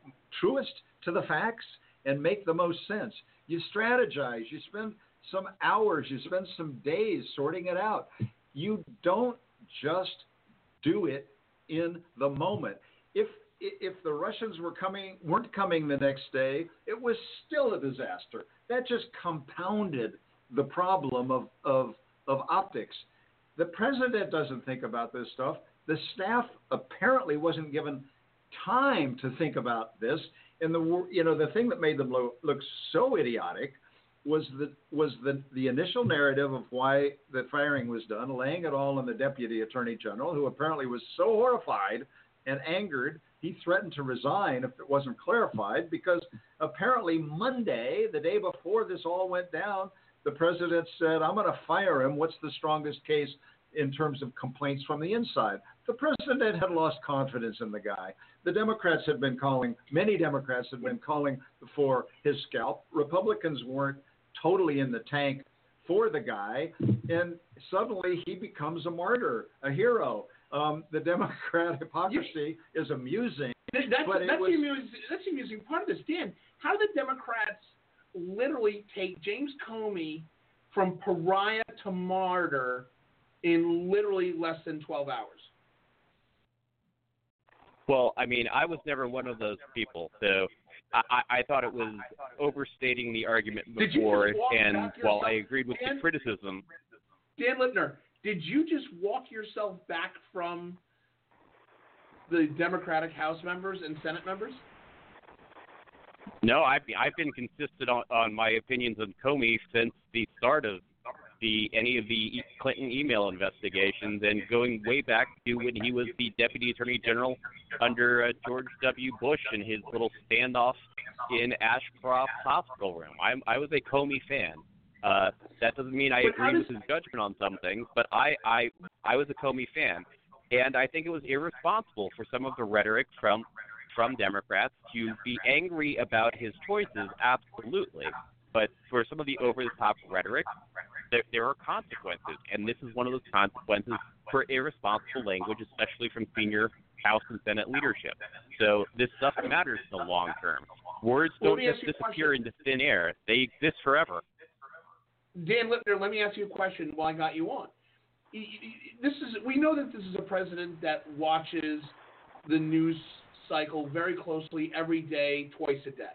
truest to the facts and make the most sense. You strategize. You spend some hours. You spend some days sorting it out. You don't just do it in the moment. If if the Russians were coming weren't coming the next day, it was still a disaster. That just compounded the problem of of, of optics. The president doesn't think about this stuff. The staff apparently wasn't given time to think about this. And the you know the thing that made them look, look so idiotic was the was the the initial narrative of why the firing was done, laying it all on the deputy attorney general, who apparently was so horrified and angered he threatened to resign if it wasn't clarified because apparently Monday, the day before this all went down, the president said, "I'm going to fire him. What's the strongest case in terms of complaints from the inside?" The president had lost confidence in the guy. The Democrats had been calling, many Democrats had been calling for his scalp. Republicans weren't totally in the tank for the guy, and suddenly he becomes a martyr, a hero. Um, the Democrat hypocrisy is amusing. That's, but that's, was- the amusing, that's the amusing part of this. Dan, how did the Democrats literally take James Comey from pariah to martyr in literally less than 12 hours? Well, I mean, I was never one of those people, so I, I thought it was overstating the argument before. And while I agreed with Dan? the criticism, Dan Lipner, did you just walk yourself back from the Democratic House members and Senate members? No, I've I've been consistent on, on my opinions on Comey since the start of the any of the Clinton email investigations, and going way back to when he was the Deputy Attorney General under uh, George W. Bush and his little standoff in Ashcroft hospital room. I'm I was a Comey fan. Uh, that doesn't mean I agree with his judgment on some things, but I, I I was a Comey fan, and I think it was irresponsible for some of the rhetoric from from Democrats to be angry about his choices. Absolutely, but for some of the over the top rhetoric, there, there are consequences, and this is one of those consequences for irresponsible language, especially from senior House and Senate leadership. So this stuff matters in the long term. Words don't me just ask you a disappear into thin air; they exist forever. Dan Lipner, let me ask you a question while I got you on. This is we know that this is a president that watches the news cycle very closely every day, twice a day.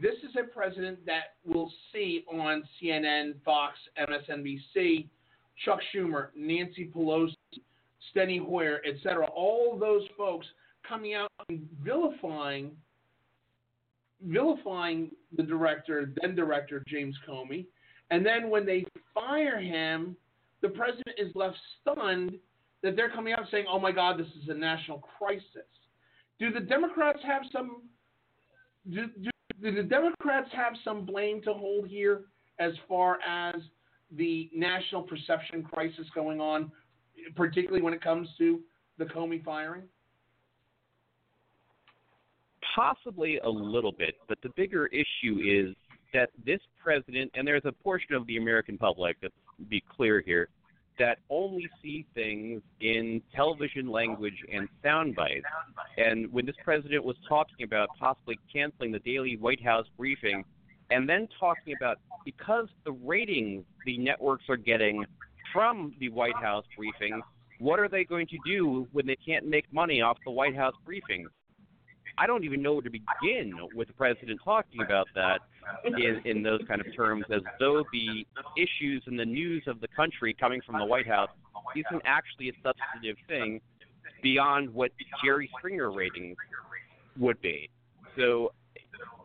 This is a president that we'll see on CNN, Fox, MSNBC, Chuck Schumer, Nancy Pelosi, Steny Hoyer, etc. All those folks coming out and vilifying vilifying the director, then director James Comey, and then when they fire him, the president is left stunned that they're coming out saying, "Oh my God, this is a national crisis." Do the Democrats have some? Do, do, do the Democrats have some blame to hold here as far as the national perception crisis going on, particularly when it comes to the Comey firing? Possibly a little bit, but the bigger issue is that this president, and there's a portion of the American public, let's be clear here, that only see things in television language and sound bites. And when this president was talking about possibly canceling the daily White House briefing, and then talking about because the ratings the networks are getting from the White House briefing, what are they going to do when they can't make money off the White House briefings? I don't even know where to begin with the president talking about that in, in those kind of terms, as though the issues and the news of the country coming from the White House isn't actually a substantive thing beyond what Jerry Springer ratings would be. So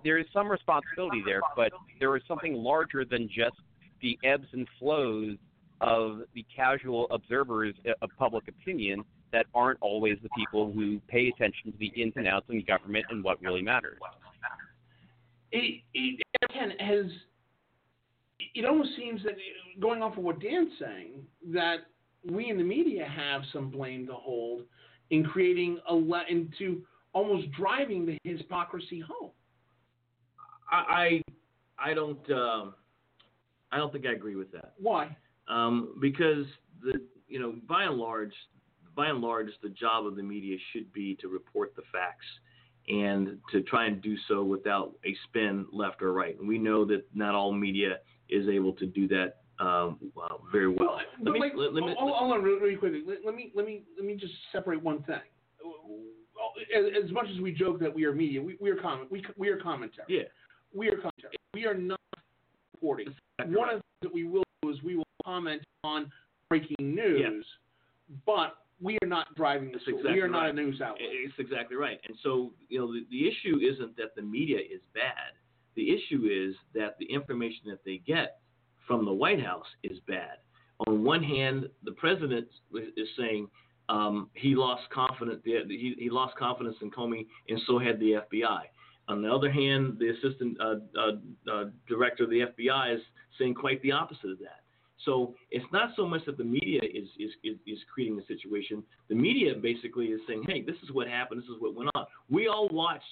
there is some responsibility there, but there is something larger than just the ebbs and flows of the casual observers uh, of public opinion that aren't always the people who pay attention to the ins and outs in government and what really matters. it, it again has it almost seems that going off of what Dan's saying that we in the media have some blame to hold in creating a le- into almost driving the hypocrisy home. I I I don't um, I don't think I agree with that. Why? Um, because the you know by and large by and large the job of the media should be to report the facts and to try and do so without a spin left or right. And we know that not all media is able to do that um, well, very well. Let me, let, me, hold, on really, really quickly. Let, let me let me let me just separate one thing. As, as much as we joke that we are media, we, we are comment we, we are commentary. yeah. We are commentary. We are not reporting. One of the things that we will do is we will comment on breaking news, but we are not driving the That's exactly we are not a news outlet. It's exactly right. And so, you know, the, the issue isn't that the media is bad. The issue is that the information that they get from the White House is bad. On one hand, the president is saying um, he lost confidence. He, he lost confidence in Comey, and so had the FBI. On the other hand, the assistant uh, uh, uh, director of the FBI is saying quite the opposite of that. So it's not so much that the media is, is, is, is, creating the situation. The media basically is saying, hey, this is what happened. This is what went on. We all watched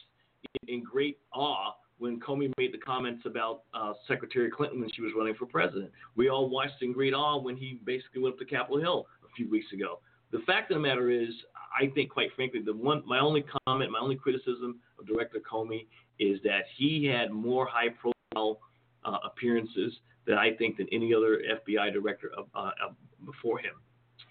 in, in great awe when Comey made the comments about uh, Secretary Clinton when she was running for president. We all watched in great awe when he basically went up to Capitol Hill a few weeks ago. The fact of the matter is, I think, quite frankly, the one my only comment, my only criticism of Director Comey is that he had more high-profile uh, appearances that I think than any other FBI director uh, before him.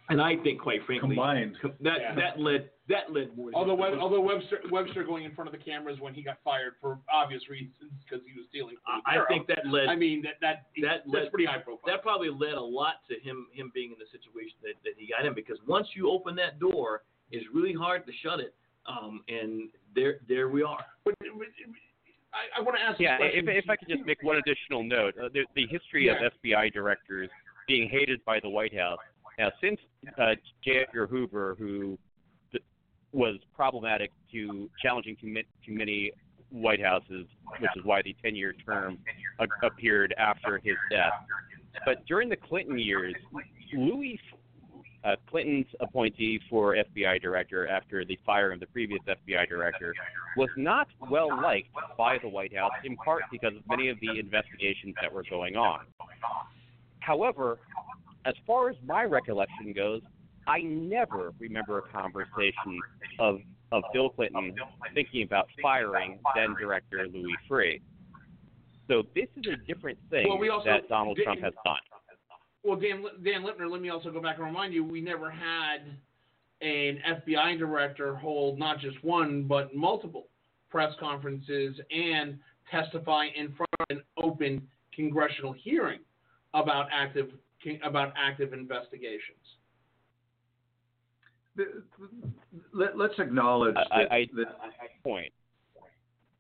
And I think, quite frankly, combined that yeah. that led that led more. Although Web, although Webster Webster going in front of the cameras when he got fired for obvious reasons because he was stealing. I think that led. I mean that that that that's led, pretty high profile. That probably led a lot to him him being in the situation that, that he got in because once you open that door, it's really hard to shut it. Um, and there there we are. But, but, I, I want to ask. Yeah, if, if I could just make one additional note, uh, the, the history yeah. of FBI directors being hated by the White House. Now, since uh, J. Edgar Hoover, who was problematic to challenging too, too many White Houses, which is why the 10-year term appeared after his death. But during the Clinton years, Louis uh, Clinton's appointee for FBI director after the firing of the previous FBI director was not well liked by the White House, in part because of many of the investigations that were going on. However, as far as my recollection goes, I never remember a conversation of of Bill Clinton thinking about firing then director Louis Freeh. So this is a different thing well, we that Donald Trump has done. Well, Dan, Dan Lipner, let me also go back and remind you, we never had an FBI director hold not just one but multiple press conferences and testify in front of an open congressional hearing about active about active investigations let, us acknowledge I, that, I, that point.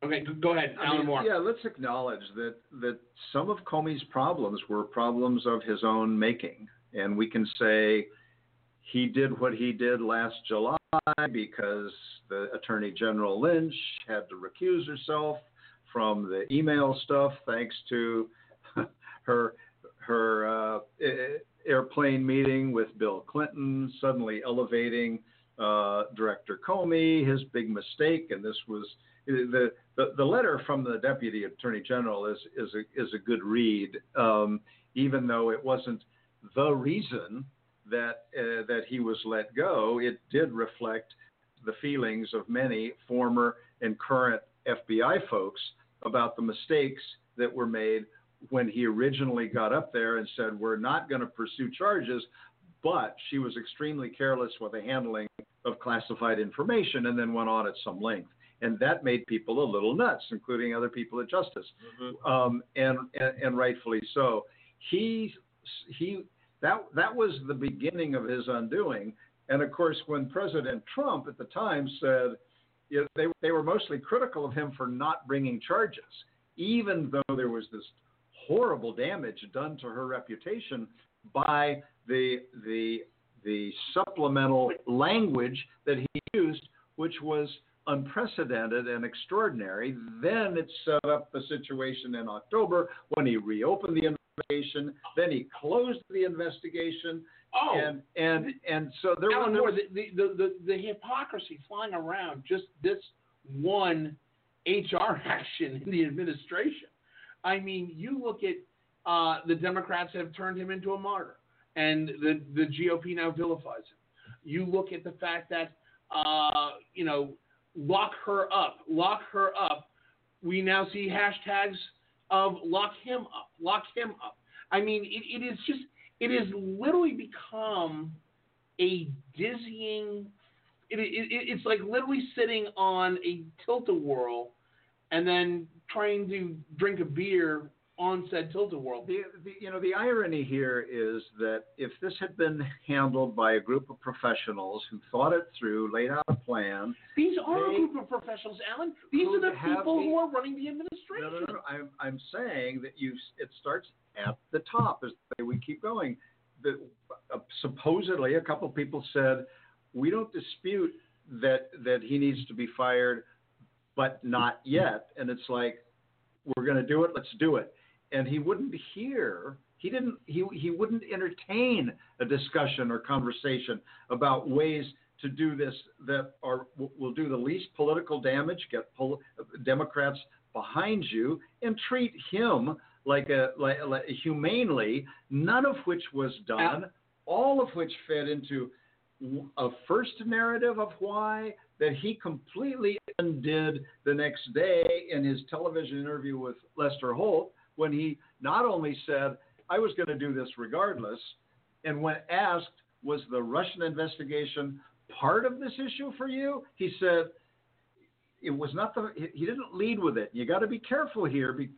Okay, go ahead, Alan I mean, Moore. Yeah, let's acknowledge that that some of Comey's problems were problems of his own making, and we can say he did what he did last July because the Attorney General Lynch had to recuse herself from the email stuff, thanks to her her uh, airplane meeting with Bill Clinton, suddenly elevating uh, Director Comey, his big mistake, and this was the, the, letter from the Deputy Attorney General is is a, is a good read, um, even though it wasn't the reason that uh, that he was let go. It did reflect the feelings of many former and current FBI folks about the mistakes that were made when he originally got up there and said, We're not going to pursue charges, but she was extremely careless with the handling of classified information and then went on at some length. And that made people a little nuts, including other people at Justice, mm-hmm. um, and, and, and rightfully so. He he that that was the beginning of his undoing. And of course, when President Trump at the time said, you know, they they were mostly critical of him for not bringing charges, even though there was this horrible damage done to her reputation by the the the supplemental language that he used, which was unprecedented and extraordinary. Then it set up the situation in October when he reopened the investigation. Then he closed the investigation. Oh, and and and so there Alan was the, the, the, the hypocrisy flying around just this one HR action in the administration. I mean, you look at uh, the Democrats have turned him into a martyr, and the the GOP now vilifies him. You look at the fact that uh, you know lock her up, lock her up. We now see hashtags of lock him up, lock him up. I mean, it, it is just it has literally become a dizzying. It, it, it's like literally sitting on a tilt a whirl and then trying to drink a beer on said tilt a whirl. The, the, you know, the irony here is that if this had been handled by a group of professionals who thought it through, laid out a plan, These are a group of professionals, Alan. These are the people the- who are running the administration. no, no, no. I'm, I'm saying that you, it starts at the top as the way we keep going. The, uh, supposedly, a couple people said, we don't dispute that that he needs to be fired, but not yet. And it's like, we're going to do it. Let's do it. And he wouldn't hear. He didn't. He he wouldn't entertain a discussion or conversation about ways to do this that are will do the least political damage, get pol- Democrats behind you, and treat him like a like, like humanely. None of which was done. All of which fed into a first narrative of why that he completely undid the next day in his television interview with Lester Holt when he not only said, I was going to do this regardless, and when asked, was the Russian investigation part of this issue for you? He said, it was not the, he didn't lead with it. You got to be careful here, be,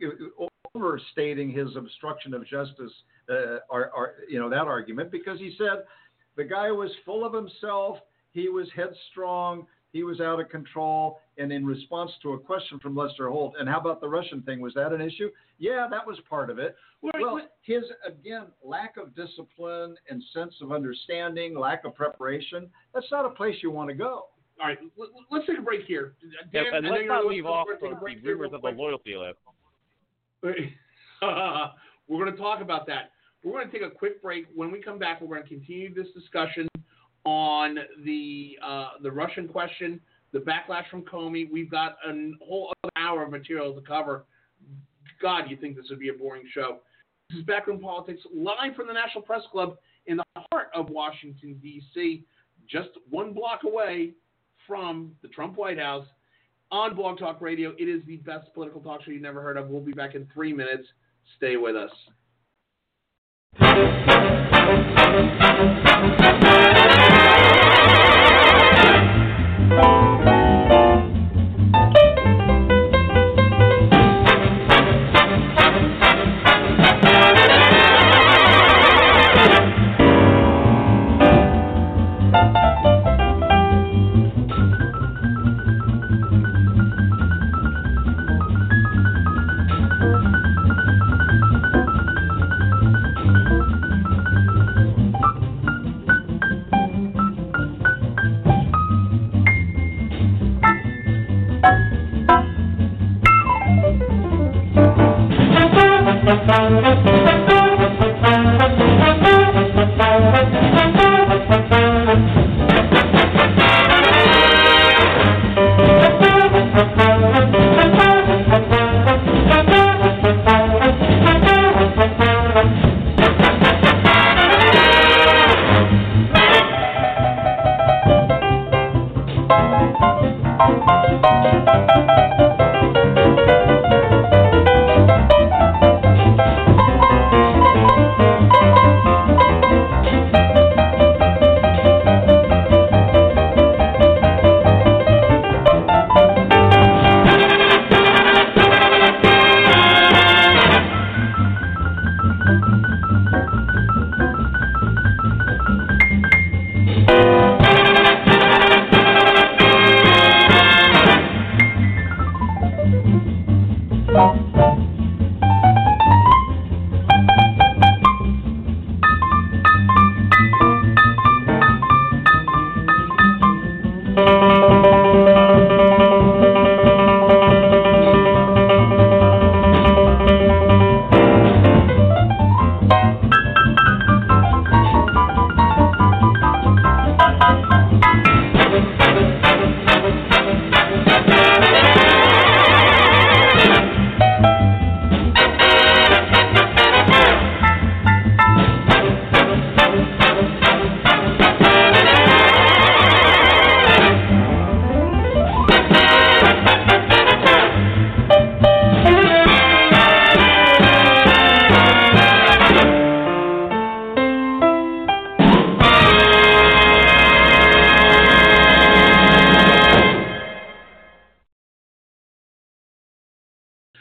overstating his obstruction of justice, uh, or, or, you know, that argument, because he said the guy was full of himself, he was headstrong, he was out of control. And in response to a question from Lester Holt, and how about the Russian thing? Was that an issue? Yeah, that was part of it. well, his, again, lack of discipline and sense of understanding, lack of preparation, that's not a place you want to go. All right, let, let's take a break here. Dan, Yeah, and I know let's you're not gonna leave off we're the take a break here rumors of the loyalty list. we're going to talk about that. We're going to take a quick break. When we come back, we're going to continue this discussion on the uh, the Russian question, the backlash from Comey. We've got a whole other hour of material to cover. God, you think this would be a boring show? This is Backroom Politics live from the National Press Club in the heart of Washington D.C., just one block away from the Trump White House on Blog Talk Radio. It is the best political talk show you've never heard of. We'll be back in three minutes. Stay with us.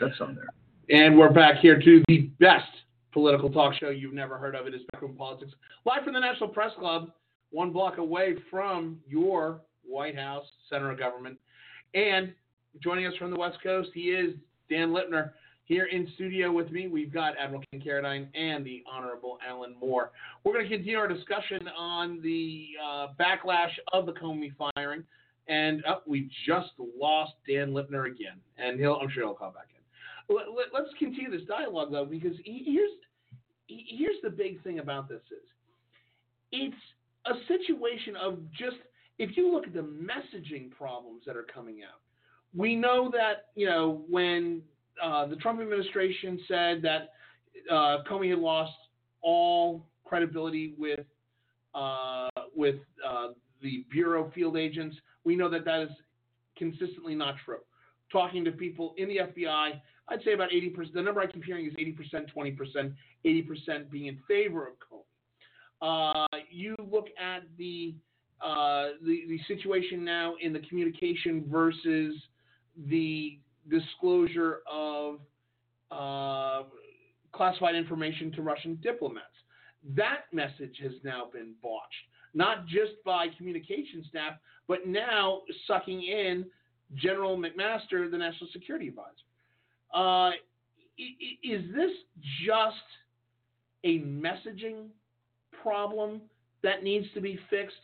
That's on there. And we're back here to the best political talk show you've never heard of. It is Backroom Politics, live from the National Press Club, one block away from your White House, center of government. And joining us from the West Coast, he is Dan Lipner. Here in studio with me, we've got Admiral Ken Carradine and the Honorable Alan Moore. We're going to continue our discussion on the uh, backlash of the Comey firing. And oh, we just lost Dan Lipner again, and he'll, I'm sure he'll call back in. Let, us continue this dialogue though, because here's here's the big thing about this is it's a situation of just if you look at the messaging problems that are coming out. We know that you know when uh, the Trump administration said that uh, Comey had lost all credibility with uh, with uh, the bureau field agents we know that that is consistently not true. Talking to people in the FBI, I'd say about 80%. The number I keep hearing is 80%, 20%, 80% being in favor of Comey. Uh, you look at the, uh, the the situation now in the communication versus the disclosure of uh, classified information to Russian diplomats. That message has now been botched not just by communication staff, but now sucking in General McMaster, the National Security Advisor. Uh, is this just a messaging problem that needs to be fixed,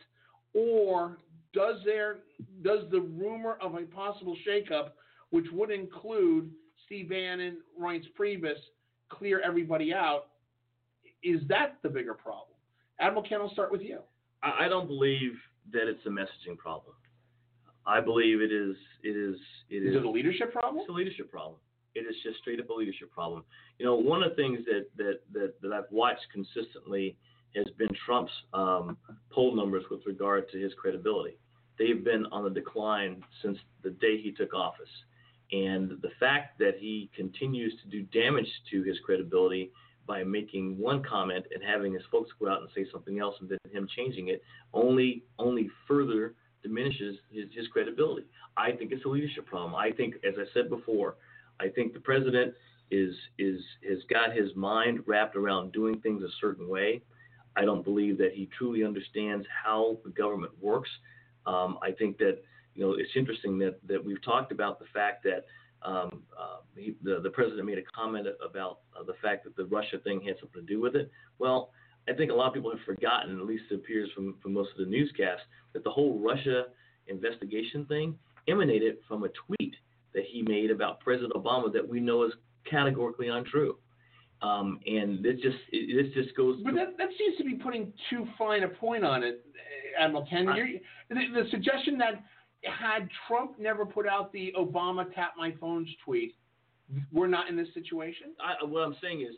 or does there does the rumor of a possible shakeup, which would include Steve Bannon, Reince Priebus, clear everybody out? Is that the bigger problem? Admiral Ken, I'll start with you. I don't believe that it's a messaging problem. I believe it is. It is. It is. Is it a leadership problem? It's a leadership problem. It is just straight up a leadership problem. You know, one of the things that that that, that I've watched consistently has been Trump's um, poll numbers with regard to his credibility. They've been on the decline since the day he took office, and the fact that he continues to do damage to his credibility by making one comment and having his folks go out and say something else and then him changing it only only further diminishes his, his credibility. I think it's a leadership problem. I think, as I said before, I think the president is is has got his mind wrapped around doing things a certain way. I don't believe that he truly understands how the government works. Um, I think that you know it's interesting that that we've talked about the fact that um, uh, he, the, the president made a comment about uh, the fact that the Russia thing had something to do with it. Well, I think a lot of people have forgotten, at least it appears from, from most of the newscasts, that the whole Russia investigation thing emanated from a tweet that he made about President Obama that we know is categorically untrue. Um, and this just this just goes. But that, that seems to be putting too fine a point on it, Admiral Ken. I, the, the suggestion that had Trump never put out the Obama tap my phones tweet, we're not in this situation. I, what I'm saying is,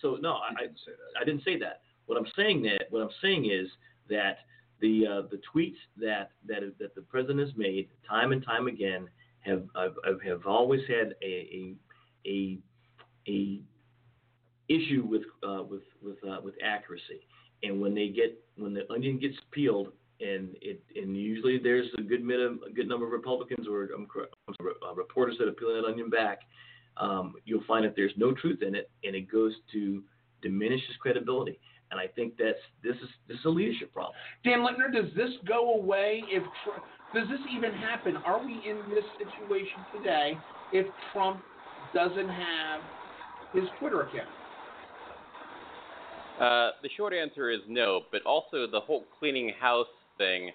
so no, I, didn't I didn't say that. What I'm saying that what I'm saying is that the uh, the tweets that that that the president has made time and time again have have, have always had a a a, a issue with uh, with with uh, with accuracy. And when they get when the onion gets peeled and it and usually there's a good a good number of Republicans or um, uh, reporters that are peeling that onion back. Um, you'll find that there's no truth in it, and it goes to diminish his credibility. And I think that's this is this is a leadership problem. Dan Lipner, does this go away if does this even happen? Are we in this situation today if Trump doesn't have his Twitter account? Uh, the short answer is no, but also the whole cleaning house thing,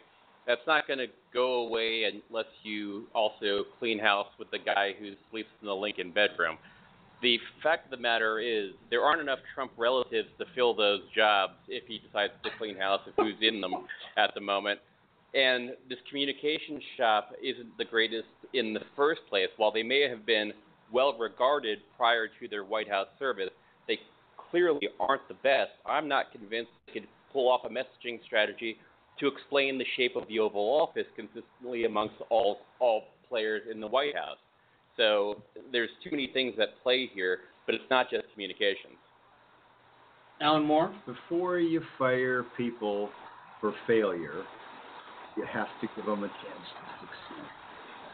that's not going to go away unless you also clean house with the guy who sleeps in the Lincoln bedroom. The fact of the matter is, there aren't enough Trump relatives to fill those jobs if he decides to clean house of who's in them at the moment. And this communication shop isn't the greatest in the first place. While they may have been well regarded prior to their White House service, they clearly aren't the best. I'm not convinced they could pull off a messaging strategy to explain the shape of the Oval Office consistently amongst all all players in the White House. So there's too many things at play here, but it's not just communications. Alan Moore, before you fire people for failure, you have to give them a chance to succeed.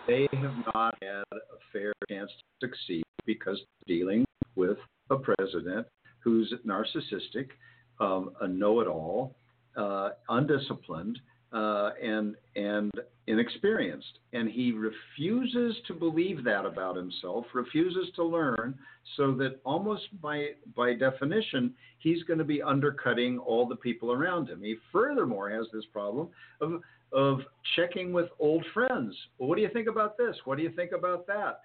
They have not had a fair chance to succeed because they're dealing with a president who's narcissistic, um, a know-it-all, uh, undisciplined, uh, and and inexperienced, and he refuses to believe that about himself, refuses to learn, so that almost by by definition, he's going to be undercutting all the people around him. He furthermore has this problem of of checking with old friends. Well, what do you think about this? What do you think about that?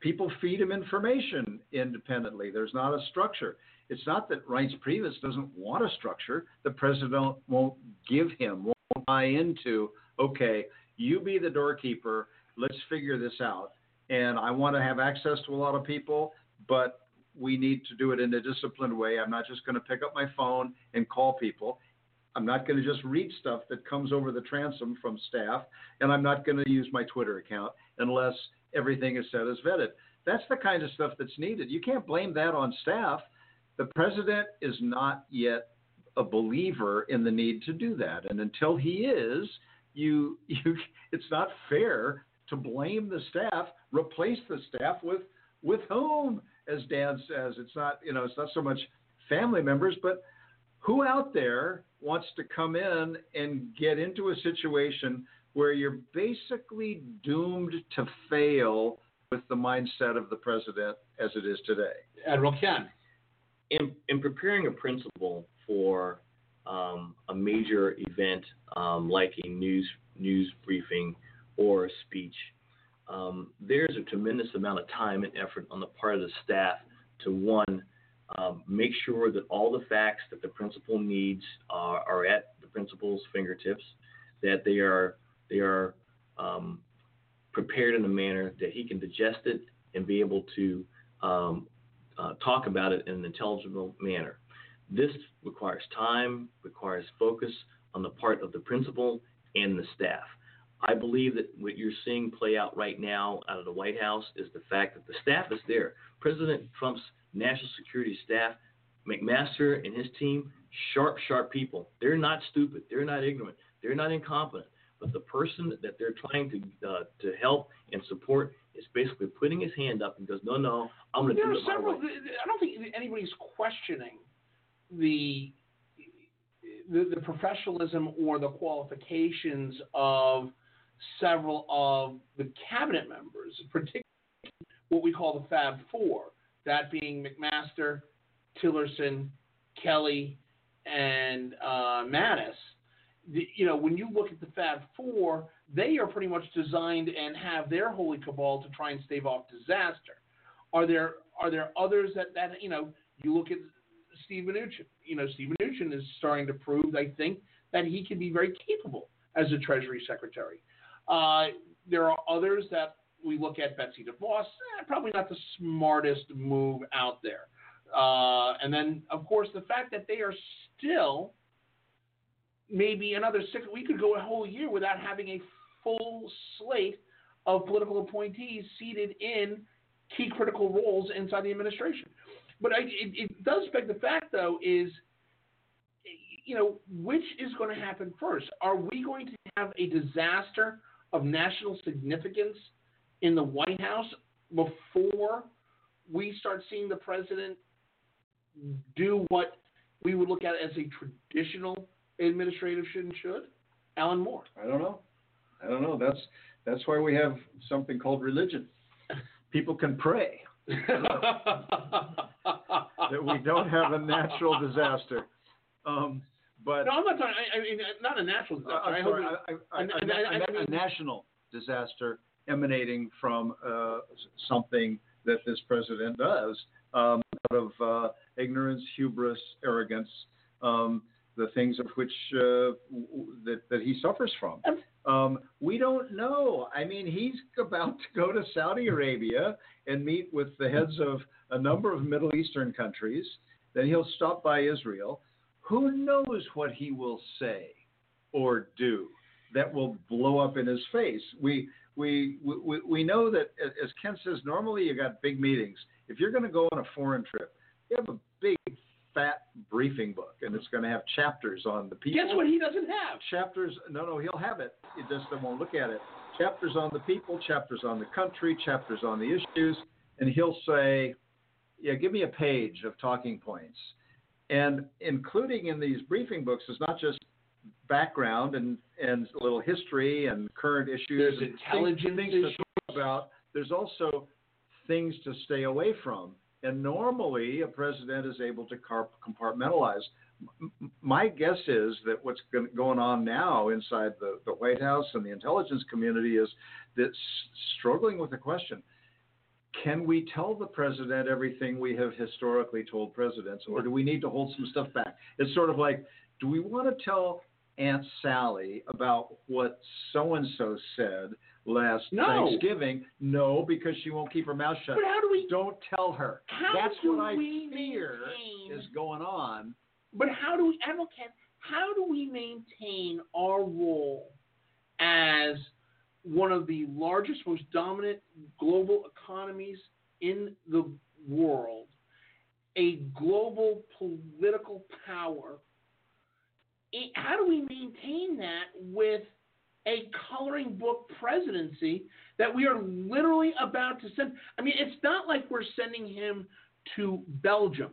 People feed him information independently. There's not a structure. It's not that Reince Priebus doesn't want a structure. The president won't give him, won't buy into, okay, you be the doorkeeper. Let's figure this out. And I want to have access to a lot of people, but we need to do it in a disciplined way. I'm not just going to pick up my phone and call people. I'm not going to just read stuff that comes over the transom from staff, and I'm not going to use my Twitter account unless everything is said is vetted. That's the kind of stuff that's needed. You can't blame that on staff. The president is not yet a believer in the need to do that, and until he is, you you it's not fair to blame the staff, replace the staff with with whom, as Dan says. It's not you know it's not so much family members, but who out there wants to come in and get into a situation where you're basically doomed to fail with the mindset of the president as it is today? Admiral Ken. In, in preparing a principal for um, a major event um, like a news news briefing or a speech, um, there's a tremendous amount of time and effort on the part of the staff to one um, make sure that all the facts that the principal needs are, are at the principal's fingertips, that they are they are um, prepared in a manner that he can digest it and be able to um, uh, talk about it in an intelligible manner. This requires time, requires focus on the part of the principal and the staff. I believe that what you're seeing play out right now out of the White House is the fact that the staff is there. President Trump's national security staff, McMaster and his team, sharp, sharp people. They're not stupid. They're not ignorant. They're not incompetent. But the person that they're trying to uh, to help and support is basically putting his hand up and goes, "No, no, I'm going to do it my several. way." I don't think anybody's questioning the, the the professionalism or the qualifications of several of the cabinet members, particularly what we call the Fab Four, that being McMaster, Tillerson, Kelly, and uh, Mattis. The, you know, when you look at the Fab Four, they are pretty much designed and have their holy cabal to try and stave off disaster. Are there are there others that that you know? You look at Steve Mnuchin. You know, Steve Mnuchin is starting to prove, I think, that he can be very capable as a Treasury Secretary. Uh, there are others that we look at Betsy DeVos, eh, probably not the smartest move out there. Uh, and then, of course, the fact that they are still maybe another six. We could go a whole year without having a full slate of political appointees seated in key critical roles inside the administration. But I, it, it does beg the fact, though, is you know which is going to happen first? Are we going to have a disaster of national significance in the White House before we start seeing the president do what we would look at as a traditional administrative should and should? Alan Moore. I don't know. I don't know. That's that's why we have something called religion. People can pray that we don't have a natural disaster. Um, but no, I'm not talking. I, I mean, not a natural disaster. I'm I sorry, hope I- it- I- I- and- a, and I- I a- a national disaster emanating from uh, something that this president does um, out of uh, ignorance, hubris, arrogance, um, the things of which uh, w- that, that he suffers from. Um, we don't know. I mean, he's about to go to Saudi Arabia and meet with the heads of a number of Middle Eastern countries. Then he'll stop by Israel. Who knows what he will say or do that will blow up in his face? We we we, we know that as Ken says, normally you got big meetings. If you're going to go on a foreign trip, you have a big fat briefing book, and it's going to have chapters on the people. Guess what he doesn't have? Chapters. No, no, he'll have it. He just won't look at it. Chapters on the people, chapters on the country, chapters on the issues, and he'll say, yeah, give me a page of talking points. And including in these briefing books is not just background and, and a little history and current issues. There's intelligence things, things to talk about. There's also things to stay away from. And normally, a president is able to compartmentalize. My guess is that what's going on now inside the, the White House and the intelligence community is that struggling with the question can we tell the president everything we have historically told presidents, or do we need to hold some stuff back? It's sort of like, do we want to tell Aunt Sally about what so and so said last no. Thanksgiving? No, because she won't keep her mouth shut. But how do we? Don't tell her. How That's do what I we fear maintain, is going on. But how do we, Advocate? How do we maintain our role as one of the largest, most dominant global economies in the world, a global political power. How do we maintain that with a coloring book presidency that we are literally about to send? I mean, it's not like we're sending him to Belgium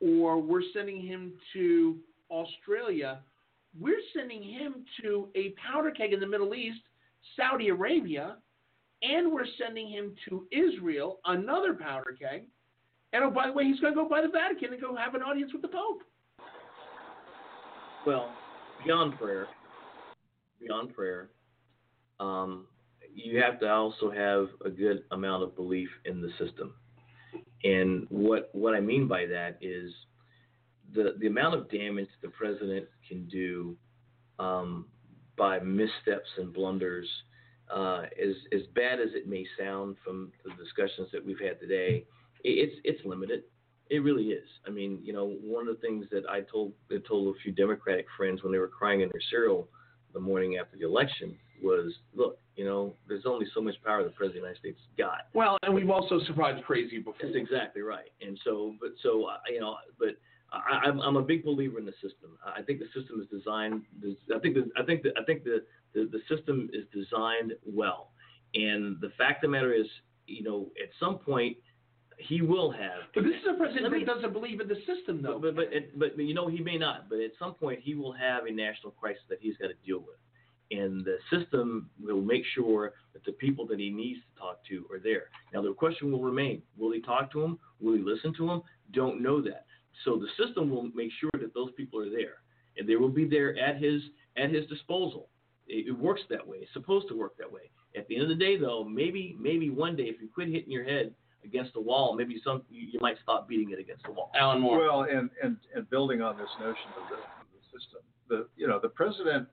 or we're sending him to Australia. We're sending him to a powder keg in the Middle East Saudi Arabia, and we're sending him to Israel, another powder keg. And oh, by the way, he's going to go by the Vatican and go have an audience with the Pope. Well, beyond prayer, beyond prayer, um, you have to also have a good amount of belief in the system. And what what I mean by that is the the amount of damage the president can do um, by missteps and blunders. Uh, as as bad as it may sound from the discussions that we've had today, it's it's limited. It really is. I mean, you know, one of the things that I told I told a few Democratic friends when they were crying in their cereal the morning after the election was, look, you know, there's only so much power the president of the United States got. Well, and we've also survived crazy before. That's exactly right. And so, but so uh, you know, but I, am I'm a big believer in the system. I think the system is designed. I think the, I think the, I think the, the, the system is designed well. And the fact of the matter is, you know, at some point he will have. But this is a president me, that doesn't believe in the system, though. But but, but but you know he may not. But at some point he will have a national crisis that he's got to deal with, and the system will make sure that the people that he needs to talk to are there. Now the question will remain: Will he talk to them? Will he listen to them? Don't know that. So the system will make sure that those people are there, and they will be there at his at his disposal. It, it works that way. It's supposed to work that way. At the end of the day, though, maybe maybe one day if you quit hitting your head against the wall, maybe some you, you might stop beating it against the wall. Alan Moore. Well, and and and building on this notion of the, of the system, the you know the president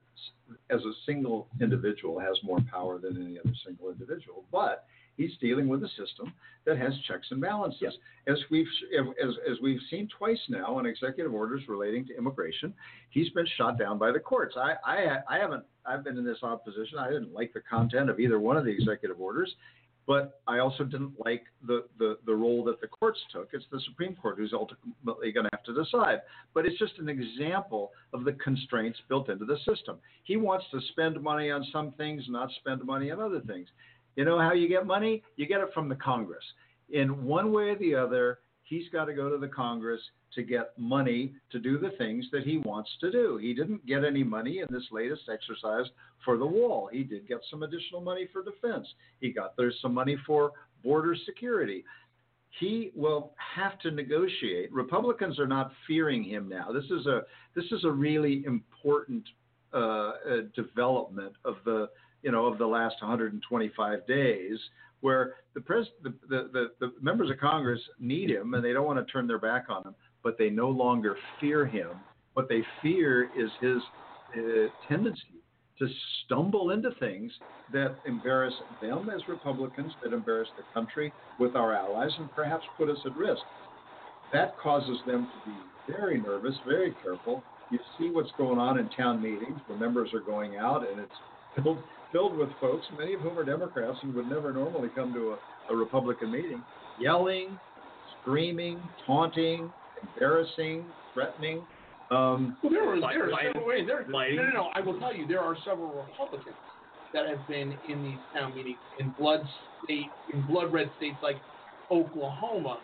as a single individual has more power than any other single individual, but He's dealing with a system that has checks and balances. Yes. As we've as, as we've seen twice now on executive orders relating to immigration, he's been shot down by the courts. I, I I haven't I've been in this odd position. I didn't like the content of either one of the executive orders, but I also didn't like the, the, the role that the courts took. It's the Supreme Court who's ultimately going to have to decide. But it's just an example of the constraints built into the system. He wants to spend money on some things, not spend money on other things. You know how you get money? You get it from the Congress. In one way or the other, he's got to go to the Congress to get money to do the things that he wants to do. He didn't get any money in this latest exercise for the wall. He did get some additional money for defense. He got there's some money for border security. He will have to negotiate. Republicans are not fearing him now. This is a this is a really important uh, uh, development of the you know, of the last 125 days, where the, pres- the, the, the, the members of Congress need him and they don't want to turn their back on him, but they no longer fear him. What they fear is his uh, tendency to stumble into things that embarrass them as Republicans, that embarrass the country with our allies, and perhaps put us at risk. That causes them to be very nervous, very careful. You see what's going on in town meetings where members are going out and it's filled filled with folks, many of whom are Democrats and would never normally come to a, a Republican meeting, yelling, screaming, taunting, embarrassing, threatening. Um, well, there, are, there are several ways. There, no, no, no. I will tell you, there are several Republicans that have been in these town meetings in blood state, in blood red states like Oklahoma,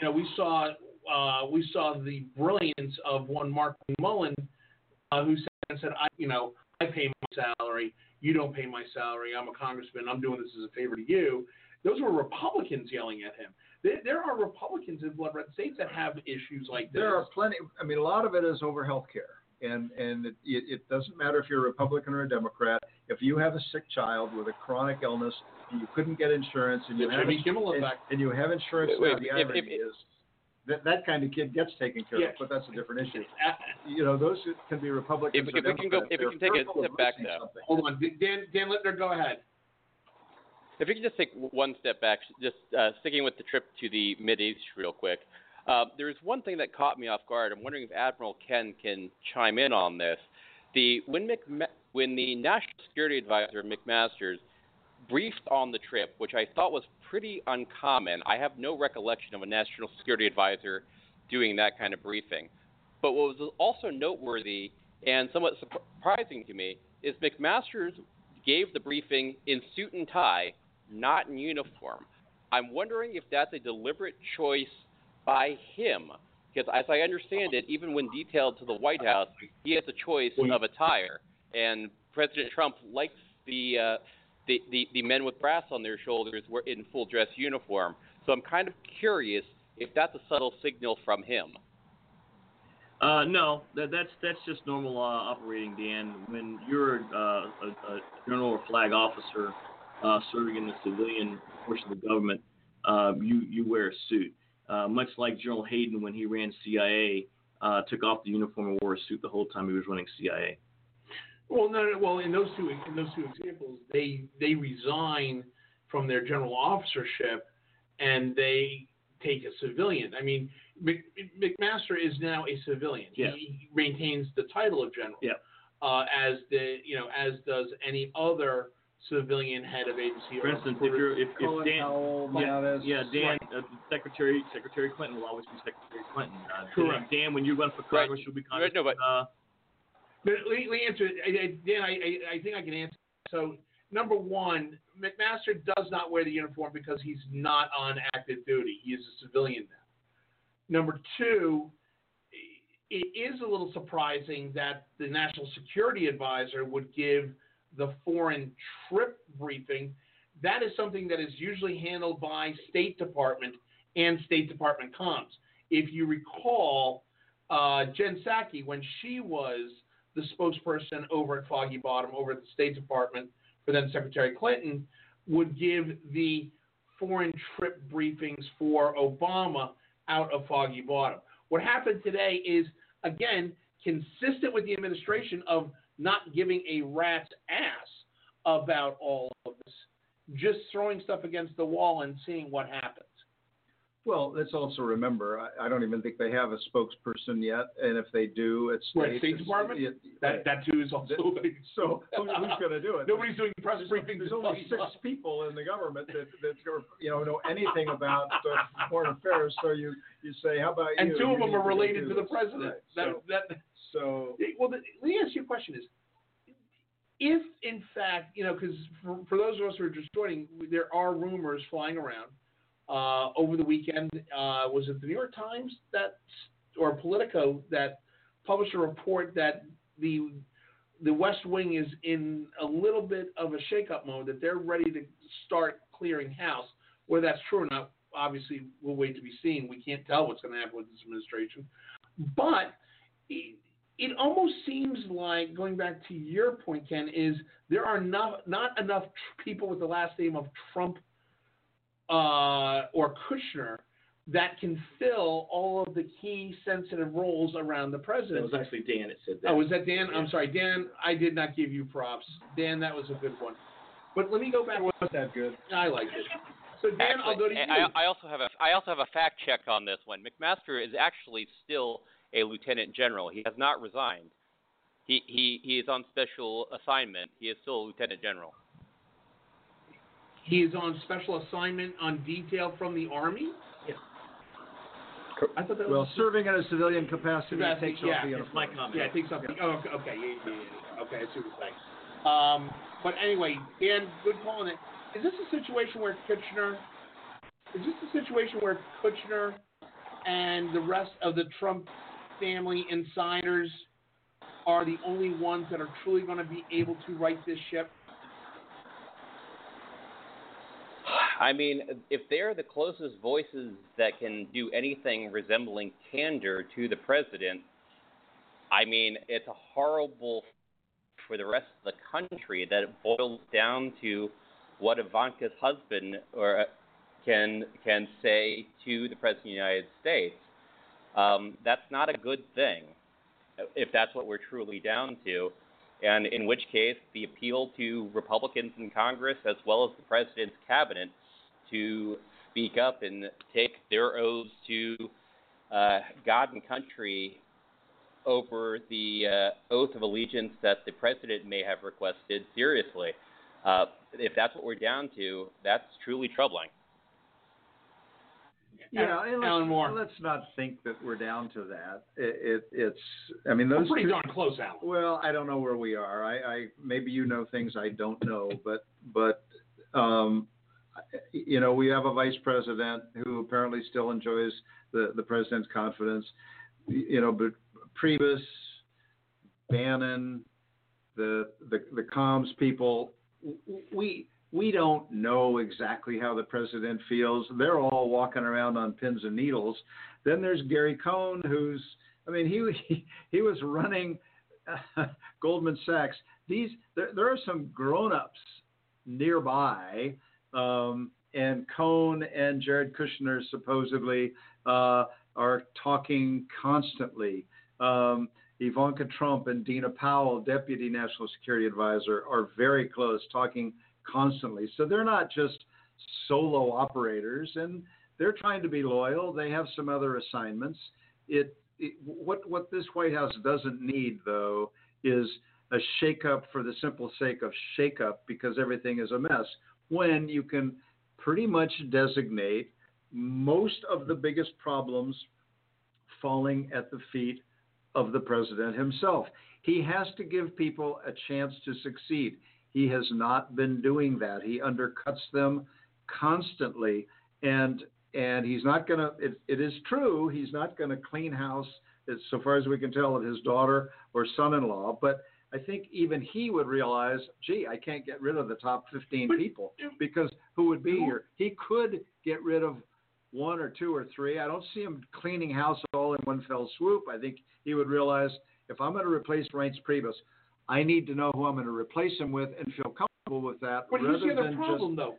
you know, we saw uh, we saw the brilliance of one Mark Mullin, uh, who said, said, I, you know, I pay my salary, you don't pay my salary. I'm a congressman. I'm doing this as a favor to you. Those were Republicans yelling at him. There, there are Republicans in blood red states that have issues like this. There are plenty. I mean, a lot of it is over health care. And, and it, it doesn't matter if you're a Republican or a Democrat. If you have a sick child with a chronic illness and you couldn't get insurance and you, have, Jimmy Kimmel and, effect. and you have insurance Wait, now, wait, the if- irony if- is that that kind of kid gets taken care Yeah. of, but that's a different issue. You know, those can be Republicans If- if we can go- if we can take a step back, losing though. something. Hold on, Dan. Dan Littner, go ahead. If we could just take one step back, just uh, sticking with the trip to the Mid East real quick. Uh, there's one thing that caught me off guard. I'm wondering if Admiral Ken can chime in on this. The when McMa- when the National Security Advisor McMaster's briefed on the trip, which I thought was pretty uncommon. I have no recollection of a National Security Advisor doing that kind of briefing. But what was also noteworthy and somewhat surprising to me is McMaster's gave the briefing in suit and tie, not in uniform. I'm wondering if that's a deliberate choice by him, because as I understand it, even when detailed to the White House, he has a choice of attire, and President Trump likes the uh, the, the the men with brass on their shoulders were in full dress uniform. So I'm kind of curious if that's a subtle signal from him. Uh, no, that, that's that's just normal uh, operating, Dan. When you're uh, a, a general or flag officer uh, serving in the civilian portion of the government, uh, you you wear a suit. Uh, much like General Hayden when he ran CIA, took off the uniform and wore a suit the whole time he was running CIA. Well, no, no, well, in those two in those two examples, they they resign from their general officership and they take a civilian. I mean, Mc, McMaster is now a civilian. Yeah. He maintains the title of general. Yeah. Uh, as the you know as does any other civilian head of agency. For instance, if you're if, if Dan, Powell, yeah, Mattis. yeah, Dan, uh, Secretary Secretary Clinton will always be Secretary Clinton. Uh, Correct. Dan, when you run for Congress, you'll be Right, no, Congress. but- uh, But let, me answer Dan, I, I, I think I can answer. So, number one, McMaster does not wear the uniform because he's not on active duty. He is a civilian now. Number two, it is a little surprising that the National Security Advisor would give the foreign trip briefing. That is something that is usually handled by State Department and State Department comms. If you recall, uh, Jen Psaki, when she was the spokesperson over at Foggy Bottom, over at the State Department for then Secretary Clinton, would give the foreign trip briefings for Obama out of Foggy Bottom. What happened today is, again, consistent with the administration of not giving a rat's ass about all of this, just throwing stuff against the wall and seeing what happens. Well, let's also remember, I, I don't even think they have a spokesperson yet, and if they do, it's What, State Department? it- That, that too is also. so who, who's going to do it? Nobody's doing press briefings. there's only six people in the government that, that you know know anything about uh, foreign affairs. So you, you say, how about you And you? two You of them are related to the president. Right. That, So, that, so well, the, let me ask you a question: Is if in fact, you know, because for, for those of us who are just joining, there are rumors flying around. Uh, over the weekend, uh, was it the New York Times that or Politico that published a report that the the West Wing is in a little bit of a shakeup mode, that they're ready to start clearing house. Whether that's true or not, obviously, we'll wait to be seen. We can't tell what's going to happen with this administration. But it, it almost seems like, going back to your point, Ken, is there are not, not enough tr- people with the last name of Trump uh, or Kushner that can fill all of the key sensitive roles around the president. It was actually Dan that said that. Oh, was that Dan? I'm sorry, Dan. I did not give you props. Dan, that was a good one. But let me go back. was that good? I liked it. So Dan, I'll go to you. I, I also have a I also have a fact check on this one. McMaster is actually still a lieutenant general. He has not resigned. He he he is on special assignment. He is still a lieutenant general. He is on special assignment on detail from the Army. Yeah. I thought that Well, was serving in a civilian capacity Capacity, takes yeah, off the it's uniform. my comment. Yeah, it takes up the. Oh, okay, okay, yeah, yeah, yeah, okay. I see what you're saying. Um, but anyway, Dan, good call on it. Is this a situation where Kushner? Is this a situation where Kushner and the rest of the Trump family insiders are the only ones that are truly going to be able to right this ship? I mean, if they're the closest voices that can do anything resembling candor to the president, I mean, it's a horrible for the rest of the country that it boils down to what Ivanka's husband or uh, can can say to the president of the United States. Um, that's not a good thing if that's what we're truly down to. And in which case, the appeal to Republicans in Congress as well as the president's cabinet to speak up and take their oaths to uh, God and country over the uh, oath of allegiance that the president may have requested seriously. Uh, if that's what we're down to, that's truly troubling. Yeah, and let's, Alan Moore. let's not think that we're down to that. It, it it's. I mean, those We're pretty two- darn close, Alan. Well, I don't know where we are. I, I maybe you know things I don't know, but but um, you know, we have a vice president who apparently still enjoys the the president's confidence. You know, but Priebus, Bannon, the the the comms people, we we don't know exactly how the president feels. They're all walking around on pins and needles. Then there's Gary Cohn, who's I mean, he he, he was running uh, Goldman Sachs. These there, there are some grown-ups nearby, um, and Cohn and Jared Kushner supposedly uh, are talking constantly. Um, Ivanka Trump and Dina Powell, Deputy National Security Advisor, are very close, talking constantly. So they're not just solo operators, and they're trying to be loyal. They have some other assignments. It, it what what this White House doesn't need though is a shakeup for the simple sake of shakeup because everything is a mess. When you can pretty much designate most of the biggest problems falling at the feet of the president himself. He has to give people a chance to succeed. He has not been doing that. He undercuts them constantly, and and he's not going to. It, is true. He's not going to clean house, as so far as we can tell, of his daughter or son-in-law. But I think even he would realize, gee, I can't get rid of the top 15 people because who would be here? He could get rid of one or two or three. I don't see him cleaning house all in one fell swoop. I think he would realize if I'm going to replace Reince Priebus, I need to know who I'm going to replace him with and feel comfortable with that. But here's the other problem, just, though.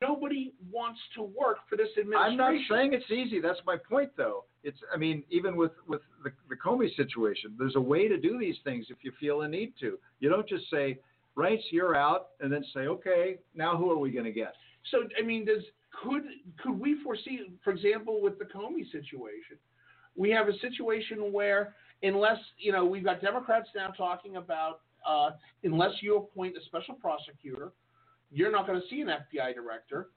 Nobody wants to work for this administration. I'm not saying it's easy. That's my point, though. It's, I mean, even with with the, the Comey situation, there's a way to do these things if you feel a need to. You don't just say, "Reince, you're out," and then say, "Okay, now who are we going to get?" So I mean, does could could we foresee, for example, with the Comey situation, we have a situation where unless you know we've got Democrats now talking about uh, unless you appoint a special prosecutor, you're not going to see an FBI director.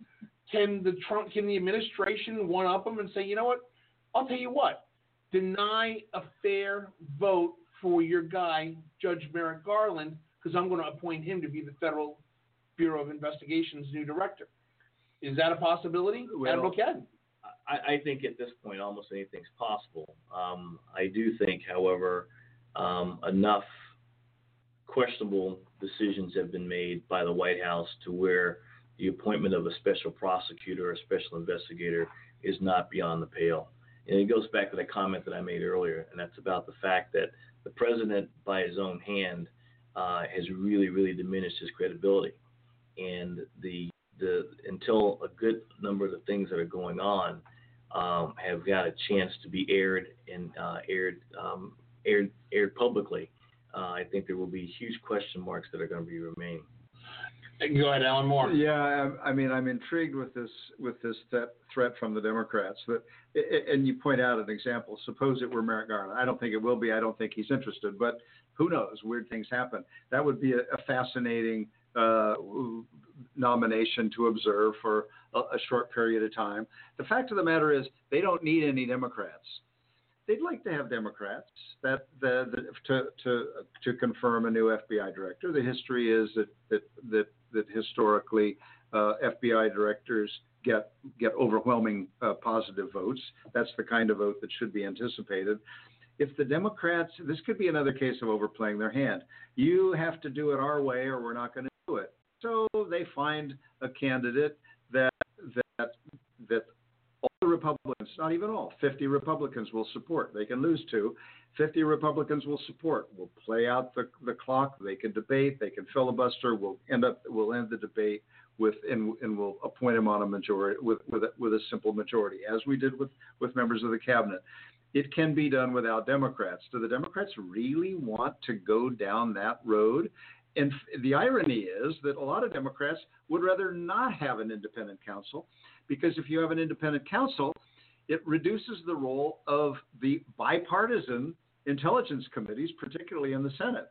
Can the Trump can the administration one up them and say, you know what? I'll tell you what, deny a fair vote for your guy, Judge Merrick Garland, because I'm going to appoint him to be the Federal Bureau of Investigation's new director. Is that a possibility? Well, Admiral? I, I think at this point almost anything's possible. Um, I do think, however, um, enough questionable decisions have been made by the White House to where the appointment of a special prosecutor or a special investigator is not beyond the pale. And it goes back to the comment that I made earlier, and that's about the fact that the president, by his own hand, uh, has really, really diminished his credibility. And the the until a good number of the things that are going on um, have got a chance to be aired and uh, aired um, aired aired publicly, uh, I think there will be huge question marks that are going to be remaining. Go ahead, Alan Moore. Yeah, I, mean, I'm intrigued with this with this th- threat from the Democrats. But and you point out an example. Suppose it were Merrick Garland. I don't think it will be. I don't think he's interested. But who knows? Weird things happen. That would be a, a fascinating uh, nomination to observe for a, a short period of time. The fact of the matter is, they don't need any Democrats they'd like to have Democrats that the, the, to to to confirm a new FBI director. The history is that that that, that historically uh, FBI directors get get overwhelming uh, positive votes. That's the kind of vote that should be anticipated. If the Democrats, this could be another case of overplaying their hand. You have to do it our way, or we're not going to do it. So they find a candidate that Republicans, not even all, 50 Republicans will support. They can lose two. 50 Republicans will support. We'll play out the, the clock. They can debate. They can filibuster. We'll end up. We'll end the debate with and, and we'll appoint him on a majority with with a, with a simple majority, as we did with with members of the cabinet. It can be done without Democrats. Do the Democrats really want to go down that road? And the irony is that a lot of Democrats would rather not have an independent counsel because if you have an independent counsel, it reduces the role of the bipartisan intelligence committees, particularly in the Senate.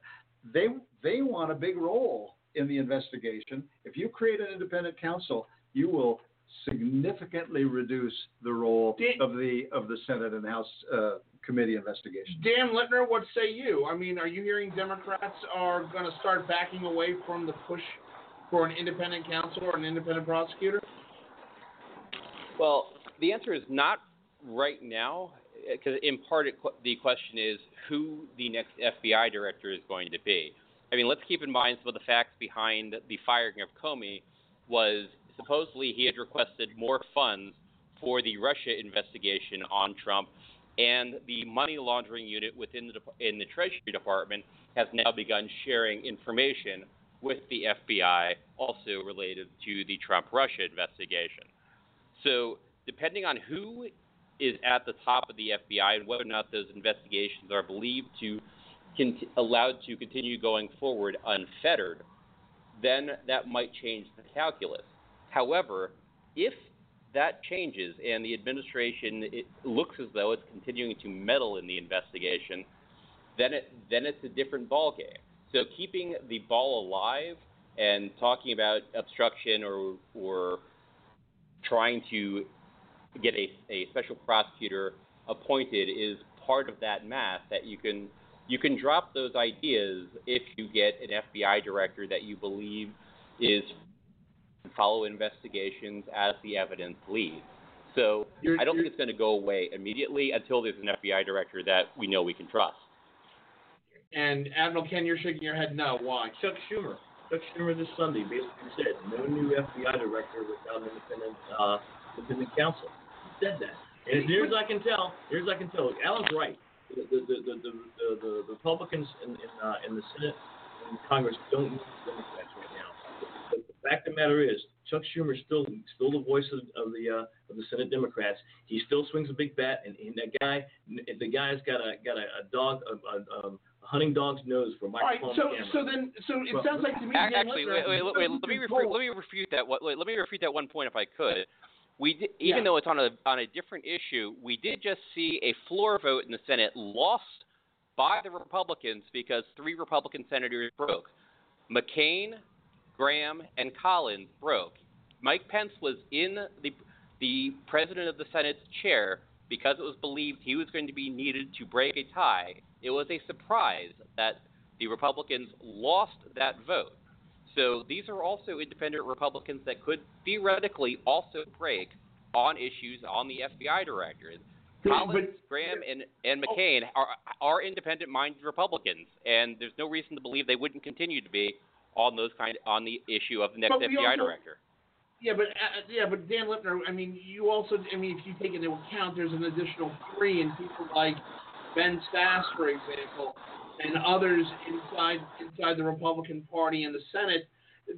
They they want a big role in the investigation. If you create an independent counsel, you will significantly reduce the role Dan, of the of the Senate and House uh, committee investigation. Dan Littner, what say you? I mean, are you hearing Democrats are going to start backing away from the push for an independent counsel or an independent prosecutor? Well, the answer is not right now, because in part it, the question is who the next FBI director is going to be. I mean, let's keep in mind some of the facts behind the firing of Comey was supposedly he had requested more funds for the Russia investigation on Trump, and the money laundering unit within the in the Treasury Department has now begun sharing information with the FBI, also related to the Trump Russia investigation. So, depending on who is at the top of the FBI and whether or not those investigations are believed to cont- allowed to continue going forward unfettered, then that might change the calculus. However, if that changes and the administration looks as though it's continuing to meddle in the investigation, then it then it's a different ballgame. So keeping the ball alive and talking about obstruction or or trying to get a, a special prosecutor appointed is part of that math that you can you can drop those ideas if you get an FBI director that you believe is follow investigations as the evidence leads. So You're- I don't think it's going to go away immediately until there's an FBI director that we know we can trust. And Admiral Ken, you're shaking your head no. Why? Chuck Schumer. Chuck Schumer this Sunday basically said no new FBI director without an independent uh, independent counsel. He said that. And as near as I can tell, near as I can tell, Alan's right. The the the the, the, the, Republicans in in, uh, in the Senate and Congress don't need Democrats right now. But the fact of the matter is, Chuck Schumer is still still the voice of, of the uh, of the Senate Democrats. He still swings a big bat, and, and that guy, the guy's got a got a, a dog, a, a, um, a hunting dog's nose for a All right. So camera. so then so it Well, sounds like to me. Actually, Littner, wait, wait, wait, let me refute, let me refute that. one- Wait, let me refute that one point if I could. We did, even Yeah. though it's on a on a different issue, we did just see a floor vote in the Senate lost by the Republicans because three Republican senators broke. McCain, Graham, and Collins broke. Mike Pence was in the the president of the Senate's chair because it was believed he was going to be needed to break a tie. It was a surprise that the Republicans lost that vote. So these are also independent Republicans that could theoretically also break on issues on the FBI director. Collins, but- Graham, and, and McCain are, are independent-minded Republicans, and there's no reason to believe they wouldn't continue to be on those kind on the issue of the next FBI also- director. Yeah, but uh, yeah, but Dan Lipner. I mean, you also. I mean, if you take into account, there's an additional three, and people like Ben Sasse, for example, and others inside inside the Republican Party and the Senate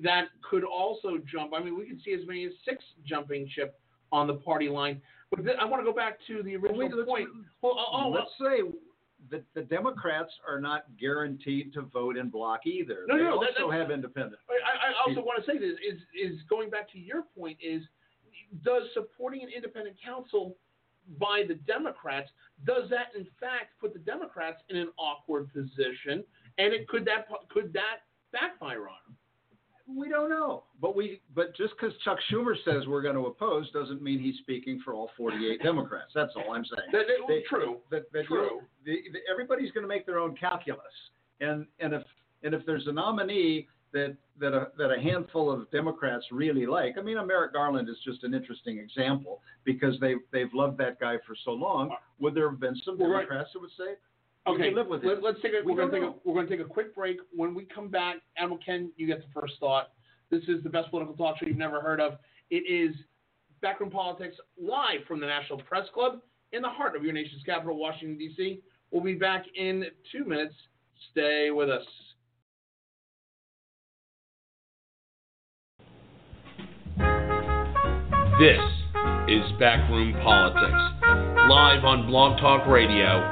that could also jump. I mean, we could see as many as six jumping ship on the party line. But th- I want to go back to the original Wait, let's- point. Well, oh, Let's say that the Democrats are not guaranteed to vote in bloc either. No, they no, also that- have independent. I, I also want to say this is is going back to your point is does supporting an independent counsel by the Democrats does that in fact put the Democrats in an awkward position and it could that could that backfire on them? We don't know, but we but just because Chuck Schumer says we're going to oppose doesn't mean he's speaking for all 48 Democrats. That's all I'm saying. That, that- They- true. that, that True. The, the, everybody's going to make their own calculus, and and if and if there's a nominee that that a, that a handful of Democrats really like. I mean, Merrick Garland is just an interesting example because they they've loved that guy for so long. Would there have been some Well, right. Democrats that would say, "Okay, live with it"? Let, us take a, we we're take a we're gonna take a quick break. When we come back, Admiral Ken, you get the first thought. This is the best political talk show you've never heard of. It is Backroom Politics live from the National Press Club in the heart of your nation's capital, Washington D.C. We'll be back in two minutes. Stay with us. This is Backroom Politics, live on Blog Talk Radio.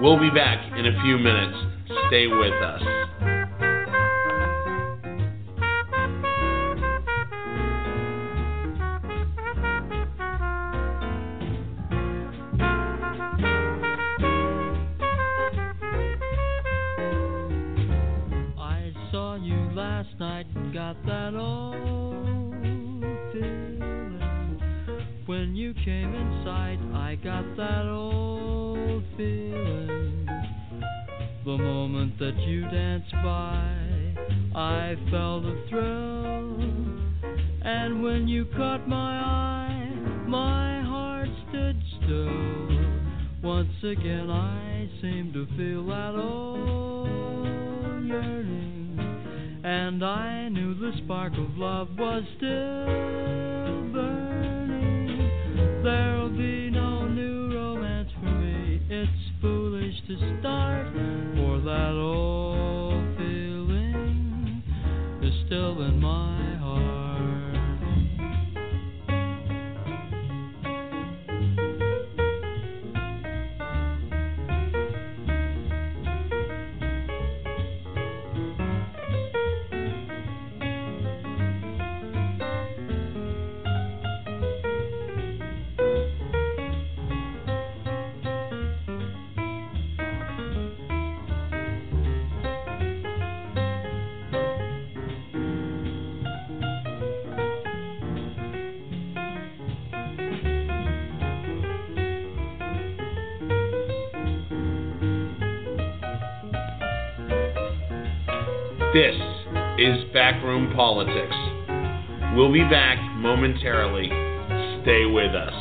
We'll be back in a few minutes. Stay with us. I saw you last night and got that old came in sight, I got that old feeling. The moment that you danced by, I felt a thrill. And when you caught my eye, my heart stood still. Once again, I seemed to feel that old yearning, and I knew the spark of love was still burning. There'll be no new romance for me. It's foolish to start, for that old feeling is still in my This is Backroom Politics. We'll be back momentarily. Stay with us.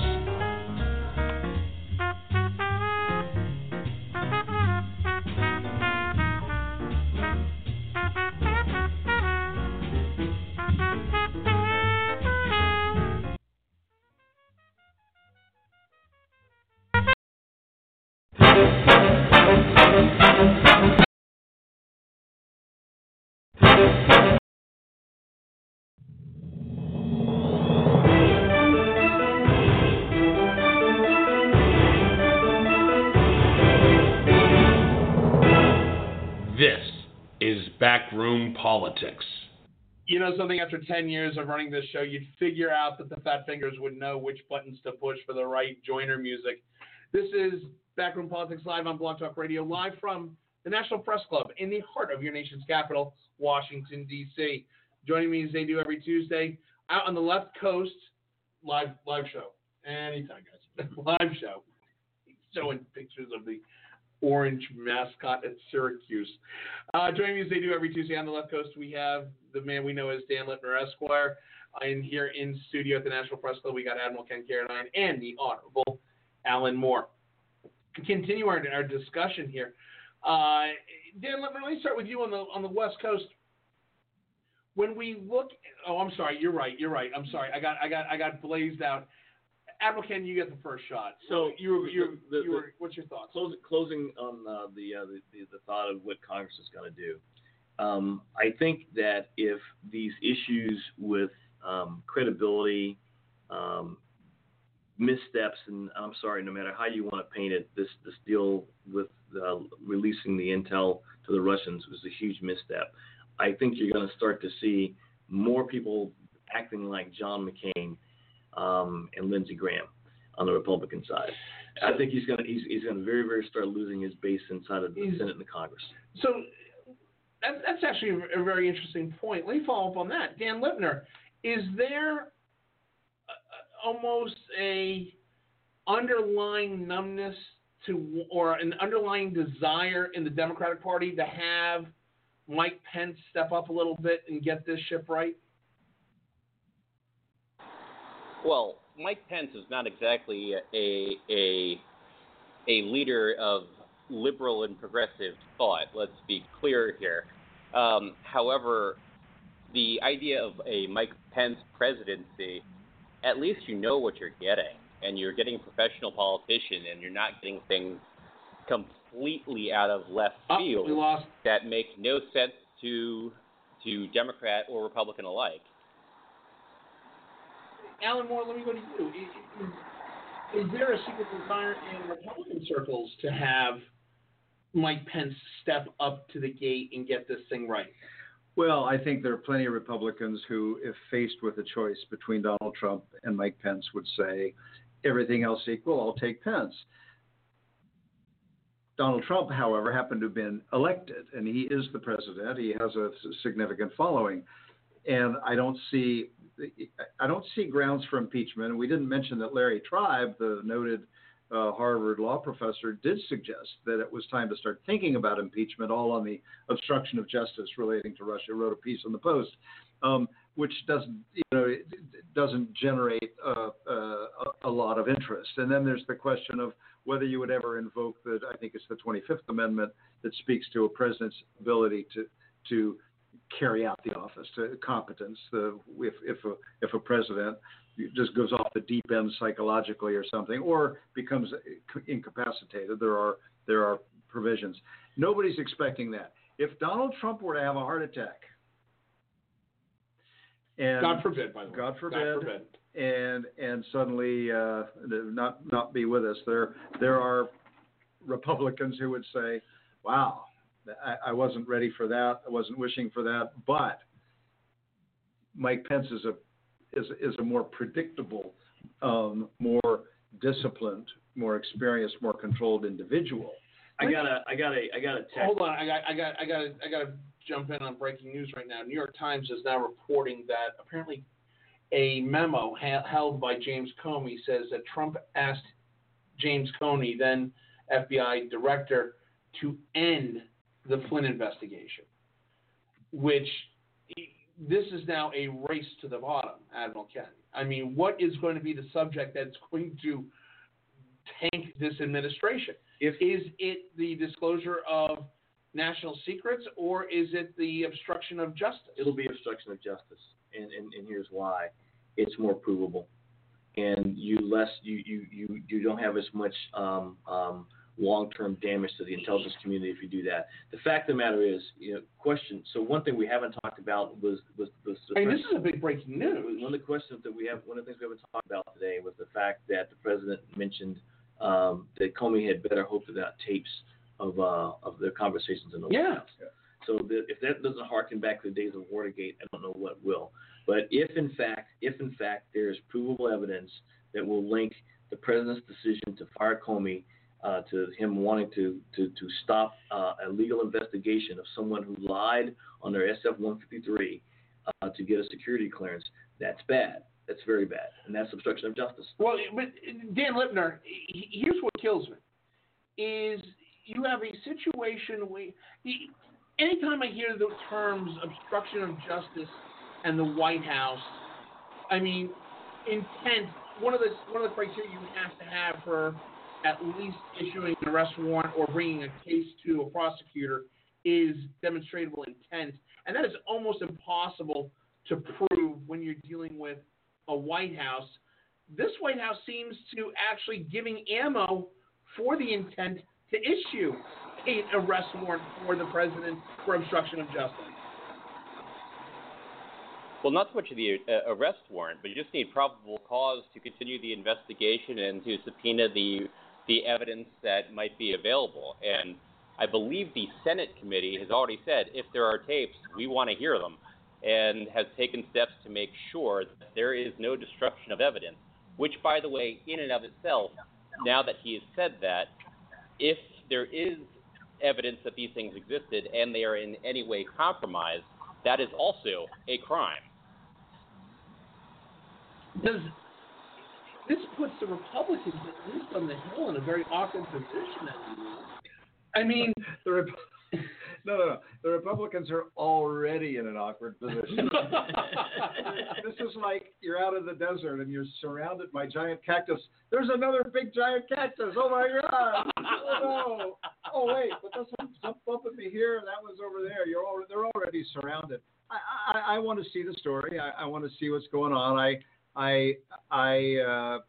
Politics. You know something? After 10 years of running this show, you'd figure out that the Fat Fingers would know which buttons to push for the right joiner music. This is Backroom Politics Live on Blog Talk Radio, live from the National Press Club in the heart of your nation's capital, Washington, D.C. Joining me as they do every Tuesday, out on the left coast, live live show. Anytime, guys. live show. Showing pictures of the orange mascot at Syracuse. Uh, joining me as they do every Tuesday on the left coast, we have the man we know as Dan Littner Esquire. And here in studio at the National Press Club, we got Admiral Ken Carradine and the Honorable Alan Moore. Continue our, our discussion here, uh, Dan Littner, let me start with you on the on the West Coast. When we look, oh, I'm sorry, you're right, you're right. I'm sorry, I got I got I got blazed out. Admiral Ken, you get the first shot. So you were you were, you were what's your thoughts? Closing, closing on uh, the, uh, the, the the thought of what Congress is going to do. Um, I think that if these issues with um, credibility, um, missteps, and I'm sorry, no matter how you want to paint it, this this deal with uh, releasing the intel to the Russians was a huge misstep. I think you're going to start to see more people acting like John McCain um, and Lindsey Graham on the Republican side. I think he's going to he's, he's going to very very start losing his base inside of the Senate and the Congress. So that, that's actually a, a very interesting point. Let me follow up on that. Dan Lipner, is there a, a- almost a underlying numbness to or an underlying desire in the Democratic Party to have Mike Pence step up a little bit and get this ship right? Well, Mike Pence is not exactly a a a leader of liberal and progressive thought. Let's be clear here. Um, however, the idea of a Mike Pence presidency, at least you know what you're getting, and you're getting a professional politician, and you're not getting things completely out of left field that make no sense to to Democrat or Republican alike. Alan Moore, let me go to you. Is, is there a secret desire in Republican circles to have Mike Pence step up to the gate and get this thing right? Well, I think there are plenty of Republicans who, if faced with a choice between Donald Trump and Mike Pence, would say, everything else equal, I'll take Pence. Donald Trump, however, happened to have been elected, and he is the president. He has a significant following, and I don't see I don't see grounds for impeachment. And we didn't mention that Larry Tribe, the noted uh, Harvard law professor, did suggest that it was time to start thinking about impeachment, all on the obstruction of justice relating to Russia. Wrote a piece on the Post, um, which doesn't you know doesn't generate uh, uh, a lot of interest. And then there's the question of whether you would ever invoke the I think it's the 25th Amendment that speaks to a president's ability to to carry out the office to competence. The, if if a if a president just goes off the deep end psychologically or something, or becomes incapacitated, there are there are provisions. Nobody's expecting that. If Donald Trump were to have a heart attack, and God forbid, by the way, God forbid, God forbid. and and suddenly uh, not not be with us, there there are Republicans who would say, "Wow, I, I wasn't ready for that. I wasn't wishing for that. But Mike Pence is a is is a more predictable, um, more disciplined, more experienced, more controlled individual. I gotta, I gotta, I gotta text. Hold on, I got, I got, I got, I got to jump in on breaking news right now. New York Times is now reporting that apparently a memo ha- held by James Comey says that Trump asked James Comey, then FBI director, to end the Flynn investigation, which this is now a race to the bottom, Admiral Ken. I mean, what is going to be the subject that's going to tank this administration? If, is it the disclosure of national secrets or is it the obstruction of justice? It'll be obstruction of justice, and, and, and here's why: it's more provable, and you less you you you, you don't have as much um, um, long-term damage to the intelligence community if you do that. The fact of the matter is, you know, question. So one thing we haven't talked about was was, was I mean, this is a big breaking news. One of the questions that we have, one of the things we haven't talked about today was the fact that the president mentioned um, that Comey had better hope without tapes of uh, of their conversations in the yeah. White House. So the, if that doesn't harken back to the days of Watergate, I don't know what will. But if in fact, if in fact there is provable evidence that will link the president's decision to fire Comey uh, to him wanting to to to stop uh, a legal investigation of someone who lied on their SF-153 uh, to get a security clearance. That's bad. That's very bad, and that's obstruction of justice. Well, but Dan Lipner, here's what kills me: is you have a situation where anytime I hear the terms obstruction of justice and the White House, I mean intent. One of the one of the criteria you have to have for at least issuing an arrest warrant or bringing a case to a prosecutor is demonstrable intent. And that is almost impossible to prove when you're dealing with a White House. This White House seems to actually giving ammo for the intent to issue an arrest warrant for the president for obstruction of justice. Well, not so much the uh, arrest warrant, but you just need probable cause to continue the investigation and to subpoena the the evidence that might be available. And I believe the Senate committee has already said if there are tapes, we want to hear them, and has taken steps to make sure that there is no destruction of evidence. Which, by the way, in and of itself, now that he has said that, if there is evidence that these things existed and they are in any way compromised, that is also a crime. Does this puts the Republicans, at least on the Hill, in a very awkward position. I mean, the, No, no, no. The Republicans are already in an awkward position. this is like you're out in the desert and you're surrounded by giant cactus. There's another big giant cactus. Oh my God! Oh no! Oh wait, but this one jumped up at me here. That was over there. You're all, they're already surrounded. I, I, I want to see the story. I, I want to see what's going on. I, I, I. Uh,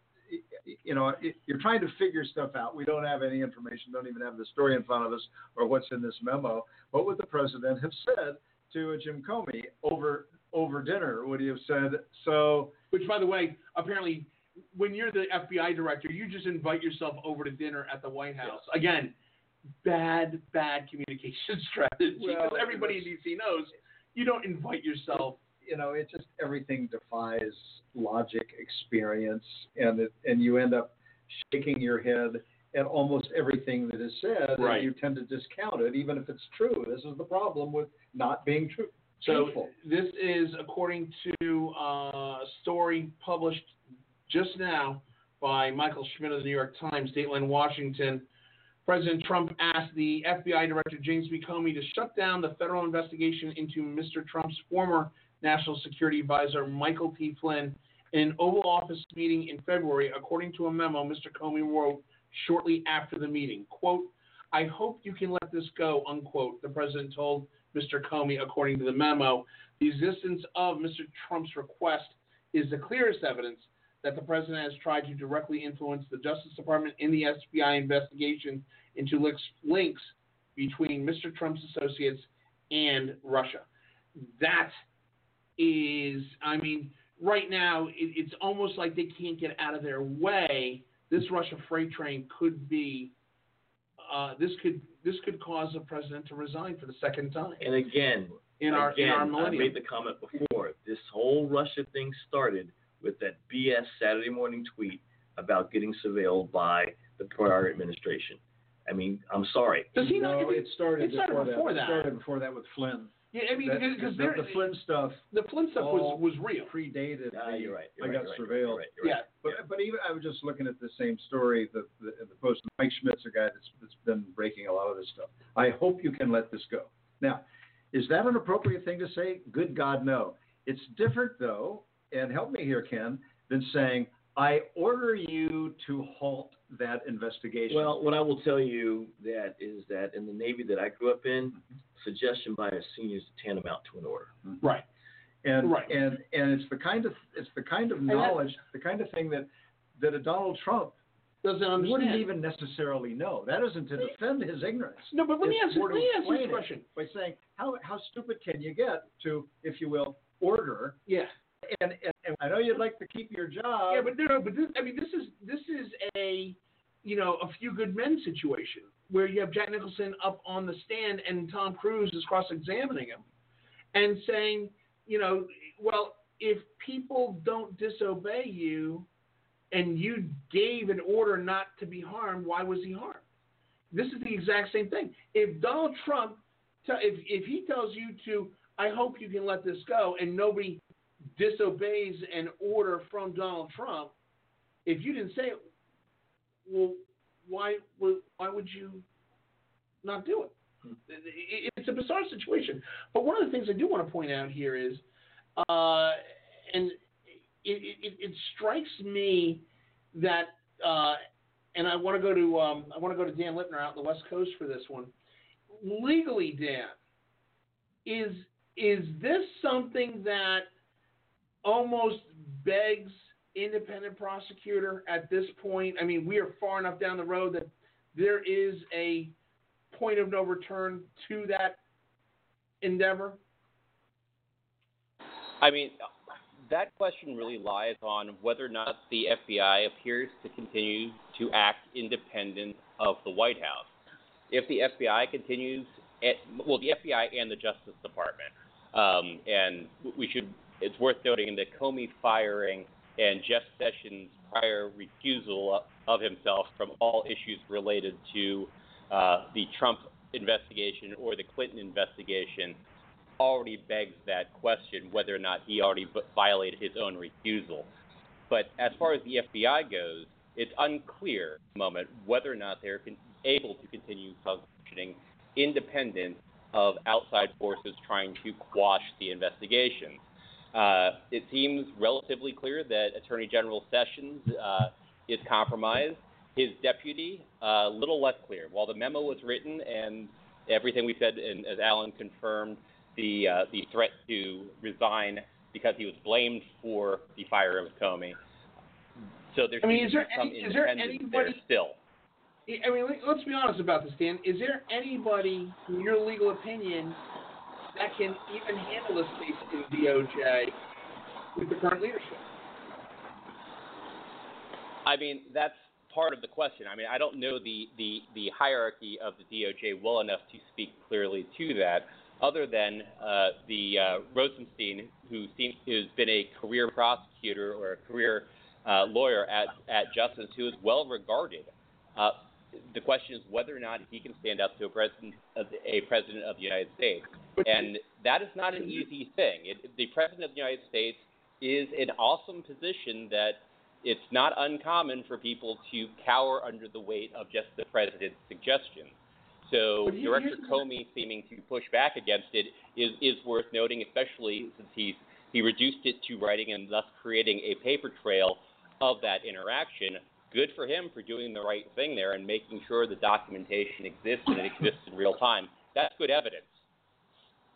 you know, you're trying to figure stuff out. We don't have any information, don't even have the story in front of us or what's in this memo. What would the president have said to Jim Comey over over dinner? Would he have said so? Which, by the way, apparently, when you're the FBI director, you just invite yourself over to dinner at the White House. Yes. Again, bad, bad communication strategy because well, everybody in D.C. knows you don't invite yourself you know, it just everything defies logic, experience, and it, and you end up shaking your head at almost everything that is said, right. and you tend to discount it, even if it's true. This is the problem with not being true. So truthful. this is according to uh, a story published just now by Michael Schmidt of the New York Times, Dateline Washington. President Trump asked the FBI Director James B. Comey to shut down the federal investigation into Mr. Trump's former National Security Advisor Michael T. Flynn in an Oval Office meeting in February, according to a memo Mr. Comey wrote shortly after the meeting. Quote, I hope you can let this go, unquote, the president told Mr. Comey, according to the memo. The existence of Mr. Trump's request is the clearest evidence that the president has tried to directly influence the Justice Department in the FBI investigation into links between Mr. Trump's associates and Russia. That is, I mean, right now it, it's almost like they can't get out of their way. This Russia freight train could be. Uh, this could this could cause the president to resign for the second time. And again, in our again, in our millennium, I made the comment before. This whole Russia thing started with that BS Saturday morning tweet about getting surveilled by the prior administration. I mean, I'm sorry. Does he no, not? It started, it started before, that. that. It started before that with Flynn. Yeah, I mean, that, because the, the Flynn stuff. The Flynn stuff was was real. Predated. Ah, you're right. You're I right, got you're surveilled. Right, you're right, yeah, but yeah. but even I was just looking at the same story. The the, the post. Mike Schmidt's a guy that's that's been breaking a lot of this stuff. I hope you can let this go. Now, is that an appropriate thing to say? Good God, no. It's different though, and help me here, Ken, than saying I order you to halt that investigation. Well, what I will tell you that is that in the Navy that I grew up in, mm-hmm. suggestion by a senior is tantamount to an order. Mm-hmm. Right. And Right. and and it's the kind of it's the kind of knowledge, the kind of thing that that a Donald Trump doesn't understand. wouldn't even necessarily know. That isn't to defend his ignorance. No, but let me It's ask let me ask this question. by saying how how stupid can you get to, if you will, order Yeah. And, and, I know you'd like to keep your job. Yeah, but no, but this, I mean, this is this is a you know a few good men situation where you have Jack Nicholson up on the stand and Tom Cruise is cross-examining him and saying, you know, well, if people don't disobey you and you gave an order not to be harmed, why was he harmed? This is the exact same thing. If Donald Trump, if if he tells you to, I hope you can let this go, and nobody disobeys an order from Donald Trump, if you didn't say it, well, why would why would you not do it? It- It's a bizarre situation. But one of the things I do want to point out here is, uh, and it, it, it strikes me that, uh, and I want to go to um, I want to go to Dan Lipner out on the West Coast for this one. Legally, Dan, is is this something that almost begs independent prosecutor at this point? I mean, we are far enough down the road that there is a point of no return to that endeavor. I mean, that question really lies on whether or not the FBI appears to continue to act independent of the White House. If the FBI continues, at, well, the FBI and the Justice Department, um, and we should, it's worth noting that Comey firing and Jeff Sessions' prior recusal of himself from all issues related to uh, the Trump investigation or the Clinton investigation already begs that question whether or not he already violated his own recusal. But as far as the FBI goes, it's unclear at the moment whether or not they're able to continue functioning independent of outside forces trying to quash the investigations. Uh, it seems relatively clear that Attorney General Sessions uh, is compromised. His deputy, a uh, little less clear. While the memo was written and everything we said, and as Alan confirmed, the uh, the threat to resign because he was blamed for the fire of Comey. So there's I mean, is there some any, is there anybody? there still. I mean, let's be honest about this, Dan. Is there anybody, in your legal opinion, that can even handle this case in DOJ with the current leadership? I mean, that's part of the question. I mean, I don't know the, the, the hierarchy of the DOJ well enough to speak clearly to that, other than uh, the uh, Rosenstein, who seems who's been a career prosecutor or a career uh, lawyer at, at Justice, who is well regarded. The question is whether or not he can stand up to a president of the, a president of the United States, and that is not an easy thing. It, the president of the United States is an awesome position that it's not uncommon for people to cower under the weight of just the president's suggestions. So he- Director Comey seeming to push back against it is, is worth noting, especially since he's, he reduced it to writing and thus creating a paper trail of that interaction. Good for him for doing the right thing there and making sure the documentation exists and it exists in real time. That's good evidence.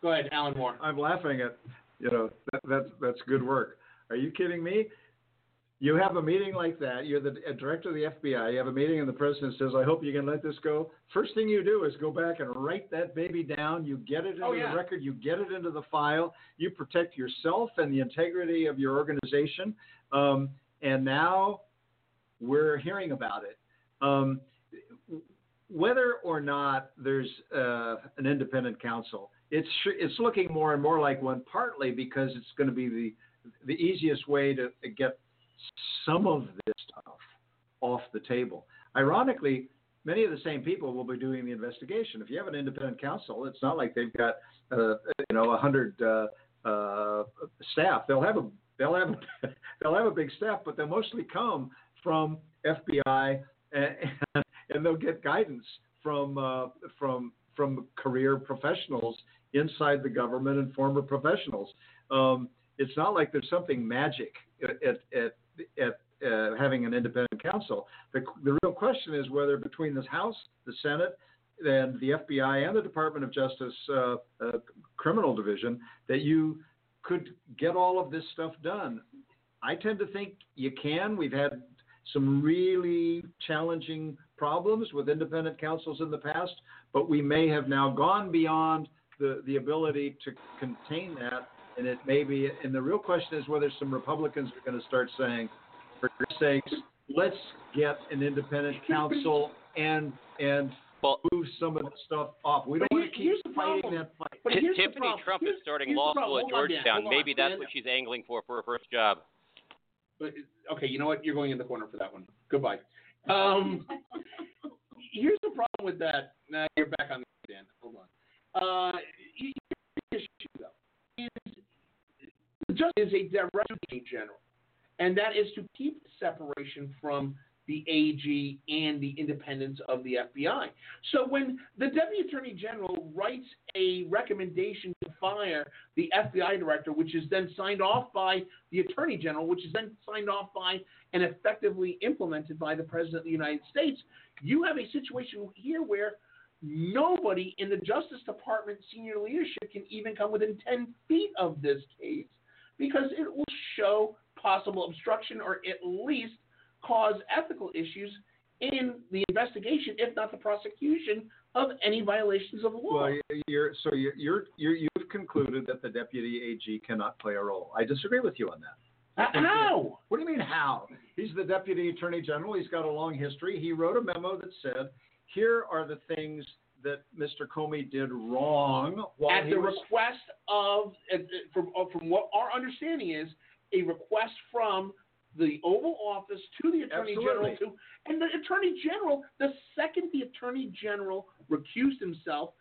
Go ahead, Alan Moore. I'm laughing at, you know, that, that's that's good work. Are you kidding me? You have a meeting like that. You're the director of the FBI. You have a meeting, and the president says, "I hope you can let this go." First thing you do is go back and write that baby down. You get it into Oh, yeah. the record. You get it into the file. You protect yourself and the integrity of your organization. Um, and now we're hearing about it. Um, whether or not there's uh, an independent counsel, it's it's looking more and more like one. Partly because it's going to be the the easiest way to get some of this stuff off the table. Ironically, many of the same people will be doing the investigation. If you have an independent counsel, it's not like they've got uh, you know a hundred uh, uh, staff. They'll have a they'll have a, they'll have a big staff, but they'll mostly come from FBI and, and they'll get guidance from uh, from from career professionals inside the government and former professionals. Um, it's not like there's something magic at at, at, uh, having an independent counsel. The, the real question is whether between the House, the Senate, and the FBI and the Department of Justice uh, uh, Criminal Division that you could get all of this stuff done. I tend to think you can. We've had some really challenging problems with independent counsels in the past, but we may have now gone beyond the, the ability to contain that. And it may be, and the real question is whether some Republicans are going to start saying, for God's sakes, let's get an independent counsel and and move some of the stuff off. We don't want to keep here's fighting that fight. But Ti- here's the Tiffany. Trump Here's- is starting law school at Hold. Georgetown. Hold on, Maybe that's Dan. what she's angling for for her first job. But okay, you know what? You're going in the corner for that one. Goodbye. Um, here's the problem with that. Now you're back on the Dan. Hold on. Uh, the issue though. Is just is a director general, and that is to keep separation from the AG and the independence of the FBI. So when the Deputy Attorney General writes a recommendation to fire the FBI director, which is then signed off by the Attorney General, which is then signed off by and effectively implemented by the President of the United States, you have a situation here where nobody in the Justice Department senior leadership can even come within 10 feet of this case because it will show possible obstruction or at least cause ethical issues in the investigation, if not the prosecution, of any violations of law. Well, you're so you're, you're you're you've concluded that the deputy AG cannot play a role. I disagree with you on that. H- How? What do you mean how? He's the deputy attorney general. He's got a long history. He wrote a memo that said, "Here are the things that Mr. Comey did wrong while At he the was." request of, uh, from, uh, from what our understanding is, a request from the Oval Office to the Attorney Absolutely. General, to, and the Attorney General, the second the Attorney General recused himself,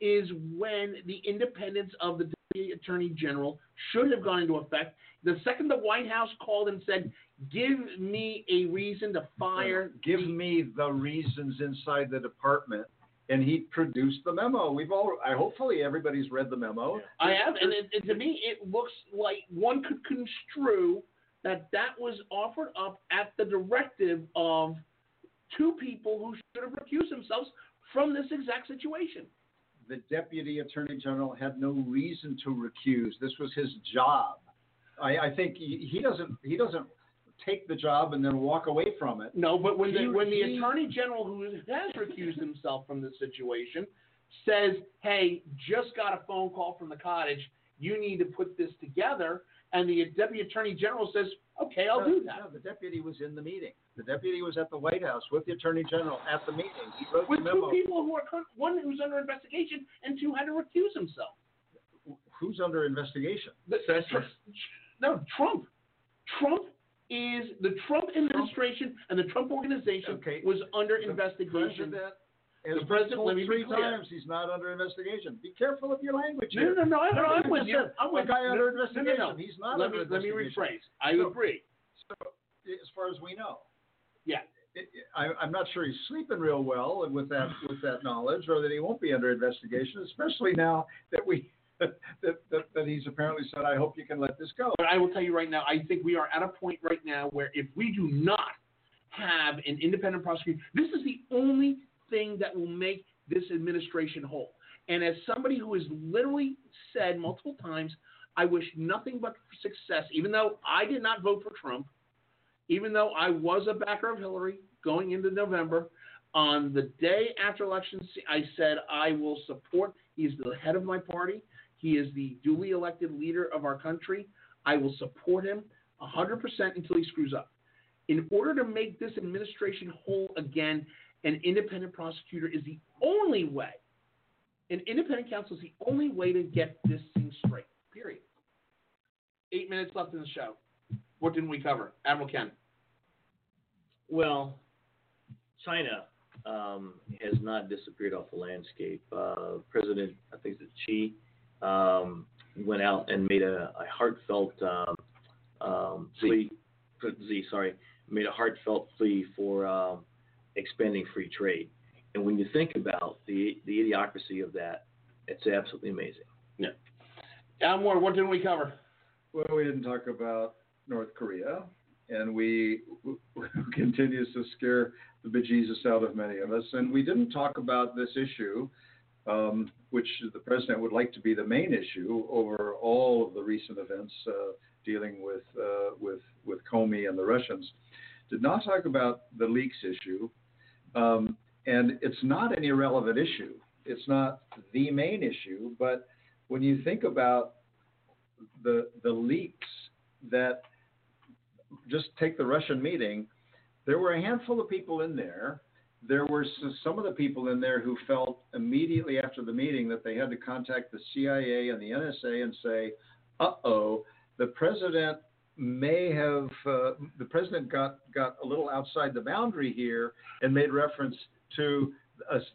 is when the independence of the Deputy Attorney General should have gone into effect. The second the White House called and said, "Give me a reason to fire," Give me the reasons inside the department, and he produced the memo. We've all, I hopefully everybody's read the memo. I have, and it, it, to me, it looks like one could construe that that was offered up at the directive of two people who should have recused themselves from this exact situation. The deputy attorney general had no reason to recuse. This was his job. I, I think he, he doesn't he doesn't take the job and then walk away from it. No, but when He- the when the attorney general who has recused himself from this situation says, "Hey, just got a phone call from the cottage. You need to put this together," and the deputy attorney general says, "Okay, I'll no, do that." No, the deputy was in the meeting. The deputy was at the White House with the attorney general at the meeting. He wrote With the two people who are one who's under investigation and two had to recuse himself. Who's under investigation? The, Tr- no, Trump. Trump is the Trump administration and the Trump organization was under investigation. president the president, told let me three times he's not under investigation. Be careful of your language No, here. no, no, I, no, I'm with you. I'm a with guy you. under No, no, investigation. no, no. He's not let under me, Let me rephrase. I So- agree. So, as far as we know, Yeah. it, it- I, I'm not sure he's sleeping real well with that with that knowledge, or that he won't be under investigation, especially now that we that, that, that he's apparently said, "I hope you can let this go." But I will tell you right now, I think we are at a point right now where if we do not have an independent prosecutor, this is the only thing that will make this administration whole. And as somebody who has literally said multiple times, I wish nothing but success, even though I did not vote for Trump, even though I was a backer of Hillary going into November, on the day after elections, I said I will support. He's the head of my party. He is the duly elected leader of our country. I will support him 100% until he screws up. In order to make this administration whole again, an independent prosecutor is the only way. An independent counsel is the only way to get this thing straight. Period. Eight minutes left in the show. What didn't we cover? Admiral Ken. Well, China um, has not disappeared off the landscape. Uh, President, I think it's Xi, um, went out and made a, a heartfelt um, um, plea. Z, sorry, made a heartfelt plea for um, expanding free trade. And when you think about the the idiocracy of that, it's absolutely amazing. Yeah. Al Moore, what didn't we cover? Well, we didn't talk about North Korea, and we continues to scare the bejesus out of many of us. And we didn't talk about this issue, um, which the president would like to be the main issue over all of the recent events uh, dealing with uh, with with Comey and the Russians. Did not talk about the leaks issue, um, and it's not an irrelevant issue. It's not the main issue, but when you think about the the leaks that just take the Russian meeting, there were a handful of people in there. There were some of the people in there who felt immediately after the meeting that they had to contact the CIA and the NSA and say, "Uh oh, the president may have uh, the president got got a little outside the boundary here and made reference to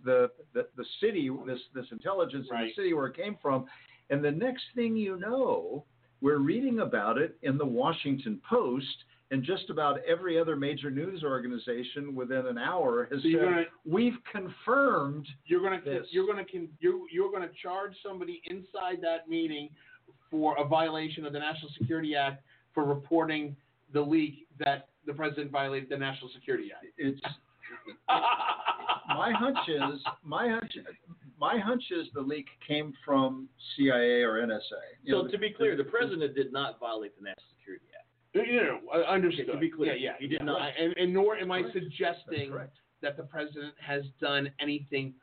the, the the city, this this intelligence in the city where it came from." And the next thing you know, we're reading about it in the Washington Post, and just about every other major news organization within an hour has So said, gonna- "We've confirmed." You're gonna you're gonna you're, you're gonna charge somebody inside that meeting for a violation of the National Security Act for reporting the leak that the president violated the National Security Act. It's my hunch is my hunch my hunch is the leak came from CIA or NSA. You So know, to be clear, the president did not violate the National Security Act. You know, I understood. Yeah, to be clear, yeah, yeah, he did yeah. not. And, and nor am I Correct. suggesting that the president has done anything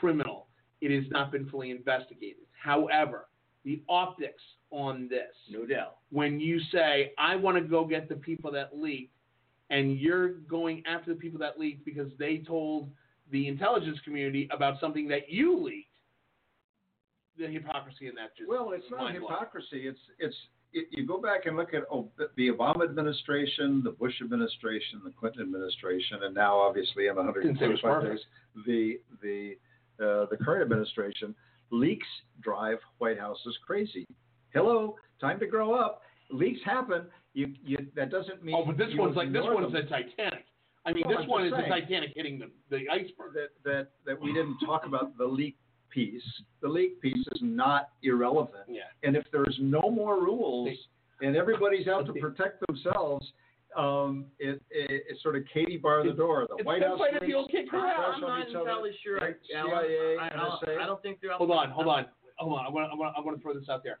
criminal. It has not been fully investigated. However, the optics on this, no doubt, when you say, I want to go get the people that leaked, and you're going after the people that leaked because they told the intelligence community about something that you leaked, the hypocrisy in that just Well, it's not hypocrisy. It's it's it, you go back and look at oh, the Obama administration, the Bush administration, the Clinton administration, and now obviously in Didn't say it 145 days, the the uh, the current administration leaks drive White Houses crazy. Hello, time to grow up. Leaks happen. You, you that doesn't mean. Oh, but this one's like this one's them. the Titanic. I mean, Well, this I'm one is just the. Titanic hitting the, the iceberg. That, that, that we didn't talk about the leak piece. The leak piece is not irrelevant. Yeah. And if there's no more rules and everybody's out to protect themselves, um, it, it, it's sort of Katie bar the door. The It's White House fight if leaks, kick her I'm not entirely sure. Right? CIA, I, NSA. I don't think they're. Hold on, hold on, hold on. I want, I want, I want to throw this out there.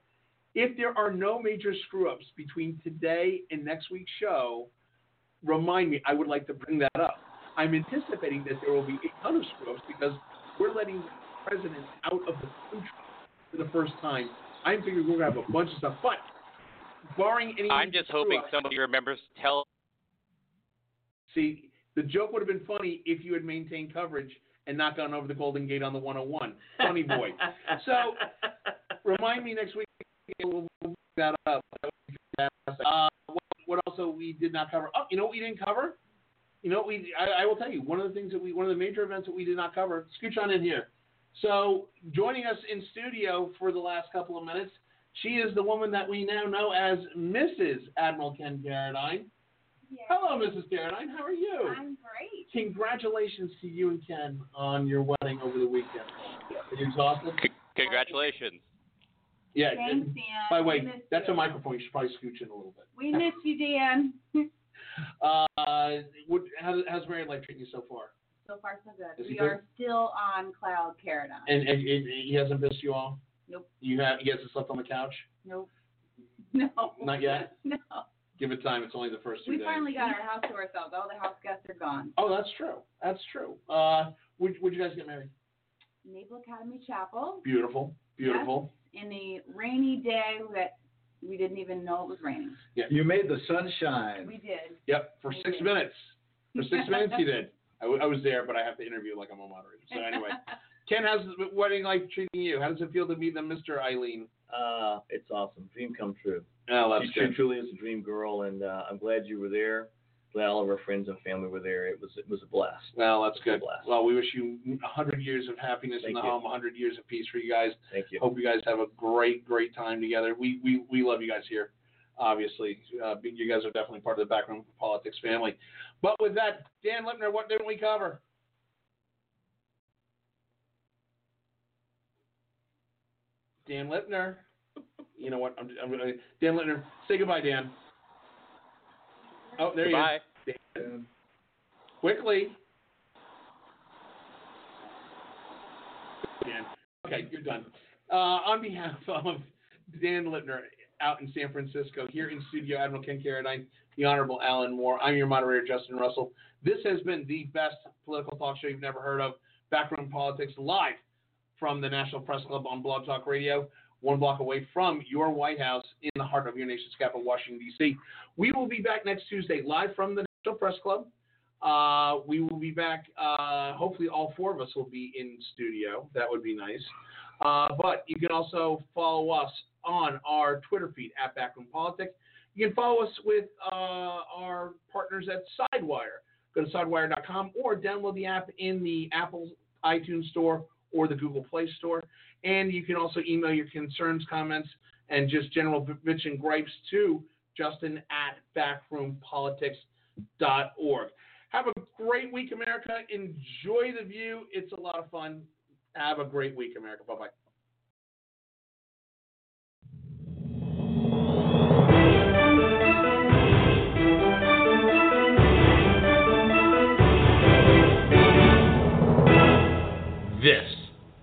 If there are no major screw ups between today and next week's show, remind me. I would like to bring that up. I'm anticipating that there will be a ton of screw ups because we're letting the president out of the country for the first time. I'm figuring we're going to have a bunch of stuff. But barring any. I'm just hoping screw-ups- somebody remembers to tell. See, the joke would have been funny if you had maintained coverage and not gone over the Golden Gate on the 101. Funny boy. so, remind me next week. We'll that up. That would be fantastic. Uh, what, what also we did not cover? Oh, you know what we didn't cover? You know what we? I, I will tell you one of the things that we, one of the major events that we did not cover. Scooch on in here. So, joining us in studio for the last couple of minutes, she is the woman that we now know as Mrs. Admiral Ken Carradine. Hello, Mrs. Carradine. How are you? I'm great. Congratulations to you and Ken on your wedding over the weekend. Are you exhausted? Congratulations. Yeah. Thanks, and- Dan. By the way, that's you. a microphone. You should probably scooch in a little bit. We miss you, Dan. Uh, what, how, how's married life treating you so far? so far, so good. Is he we good? are still on cloud paradigm. And, and, and he hasn't pissed you off? Nope. You have? He hasn't slept on the couch? Nope. No. Not yet. No. Give it time. It's only the first two We days. We finally got our house to ourselves. All the house guests are gone. Oh, that's true. That's true. Uh, would would you guys get married? Naval Academy Chapel. Beautiful. Beautiful. Yes, in a rainy day that we didn't even know it was raining. Yeah. You made the sunshine. We did. Yep. For six minutes. For six minutes, you did. I, w- I was there, but I have to interview like I'm a moderator. So anyway, Ken, how's the wedding life treating you? How does it feel to be the Mr. Eileen? Uh, it's awesome. Dream come true. Oh, that's she, good. She truly is a dream girl, and uh, I'm glad you were there. Glad all of our friends and family were there. It was it was a blast. Well, that's It was a good. Well, we wish you hundred years of happiness in the you. home, hundred years of peace for you guys. Thank you. Hope you guys have a great, great time together. We we, we love you guys here. Obviously, uh, you guys are definitely part of the backroom politics family. But with that, Dan Lipner, what didn't we cover? Dan Lipner. You know what? I'm, I'm gonna Dan Lipner. Say goodbye, Dan. Oh, there Goodbye. he is. Dan. Quickly. Dan. Okay, you're done. Uh, on behalf of Dan Lipner out in San Francisco, here in studio, Admiral Ken Carradine, the Honorable Alan Moore. I'm your moderator, Justin Russell. This has been the best political talk show you've never heard of, Backroom Politics, live from the National Press Club on Blog Talk Radio, one block away from your White House in the heart of your nation's capital, Washington, D.C. We will be back next Tuesday, live from the National Press Club. Uh, we will be back. Uh, hopefully, all four of us will be in studio. That would be nice. Uh, but you can also follow us on our Twitter feed at Backroom Politics. You can follow us with uh, our partners at Sidewire. Go to sidewire.com or download the app in the Apple iTunes Store or the Google Play Store. And you can also email your concerns, comments, and just general bitch and gripes to Justin at backroompolitics.org. Have a great week, America. Enjoy the view. It's a lot of fun. Have a great week, America. Bye bye.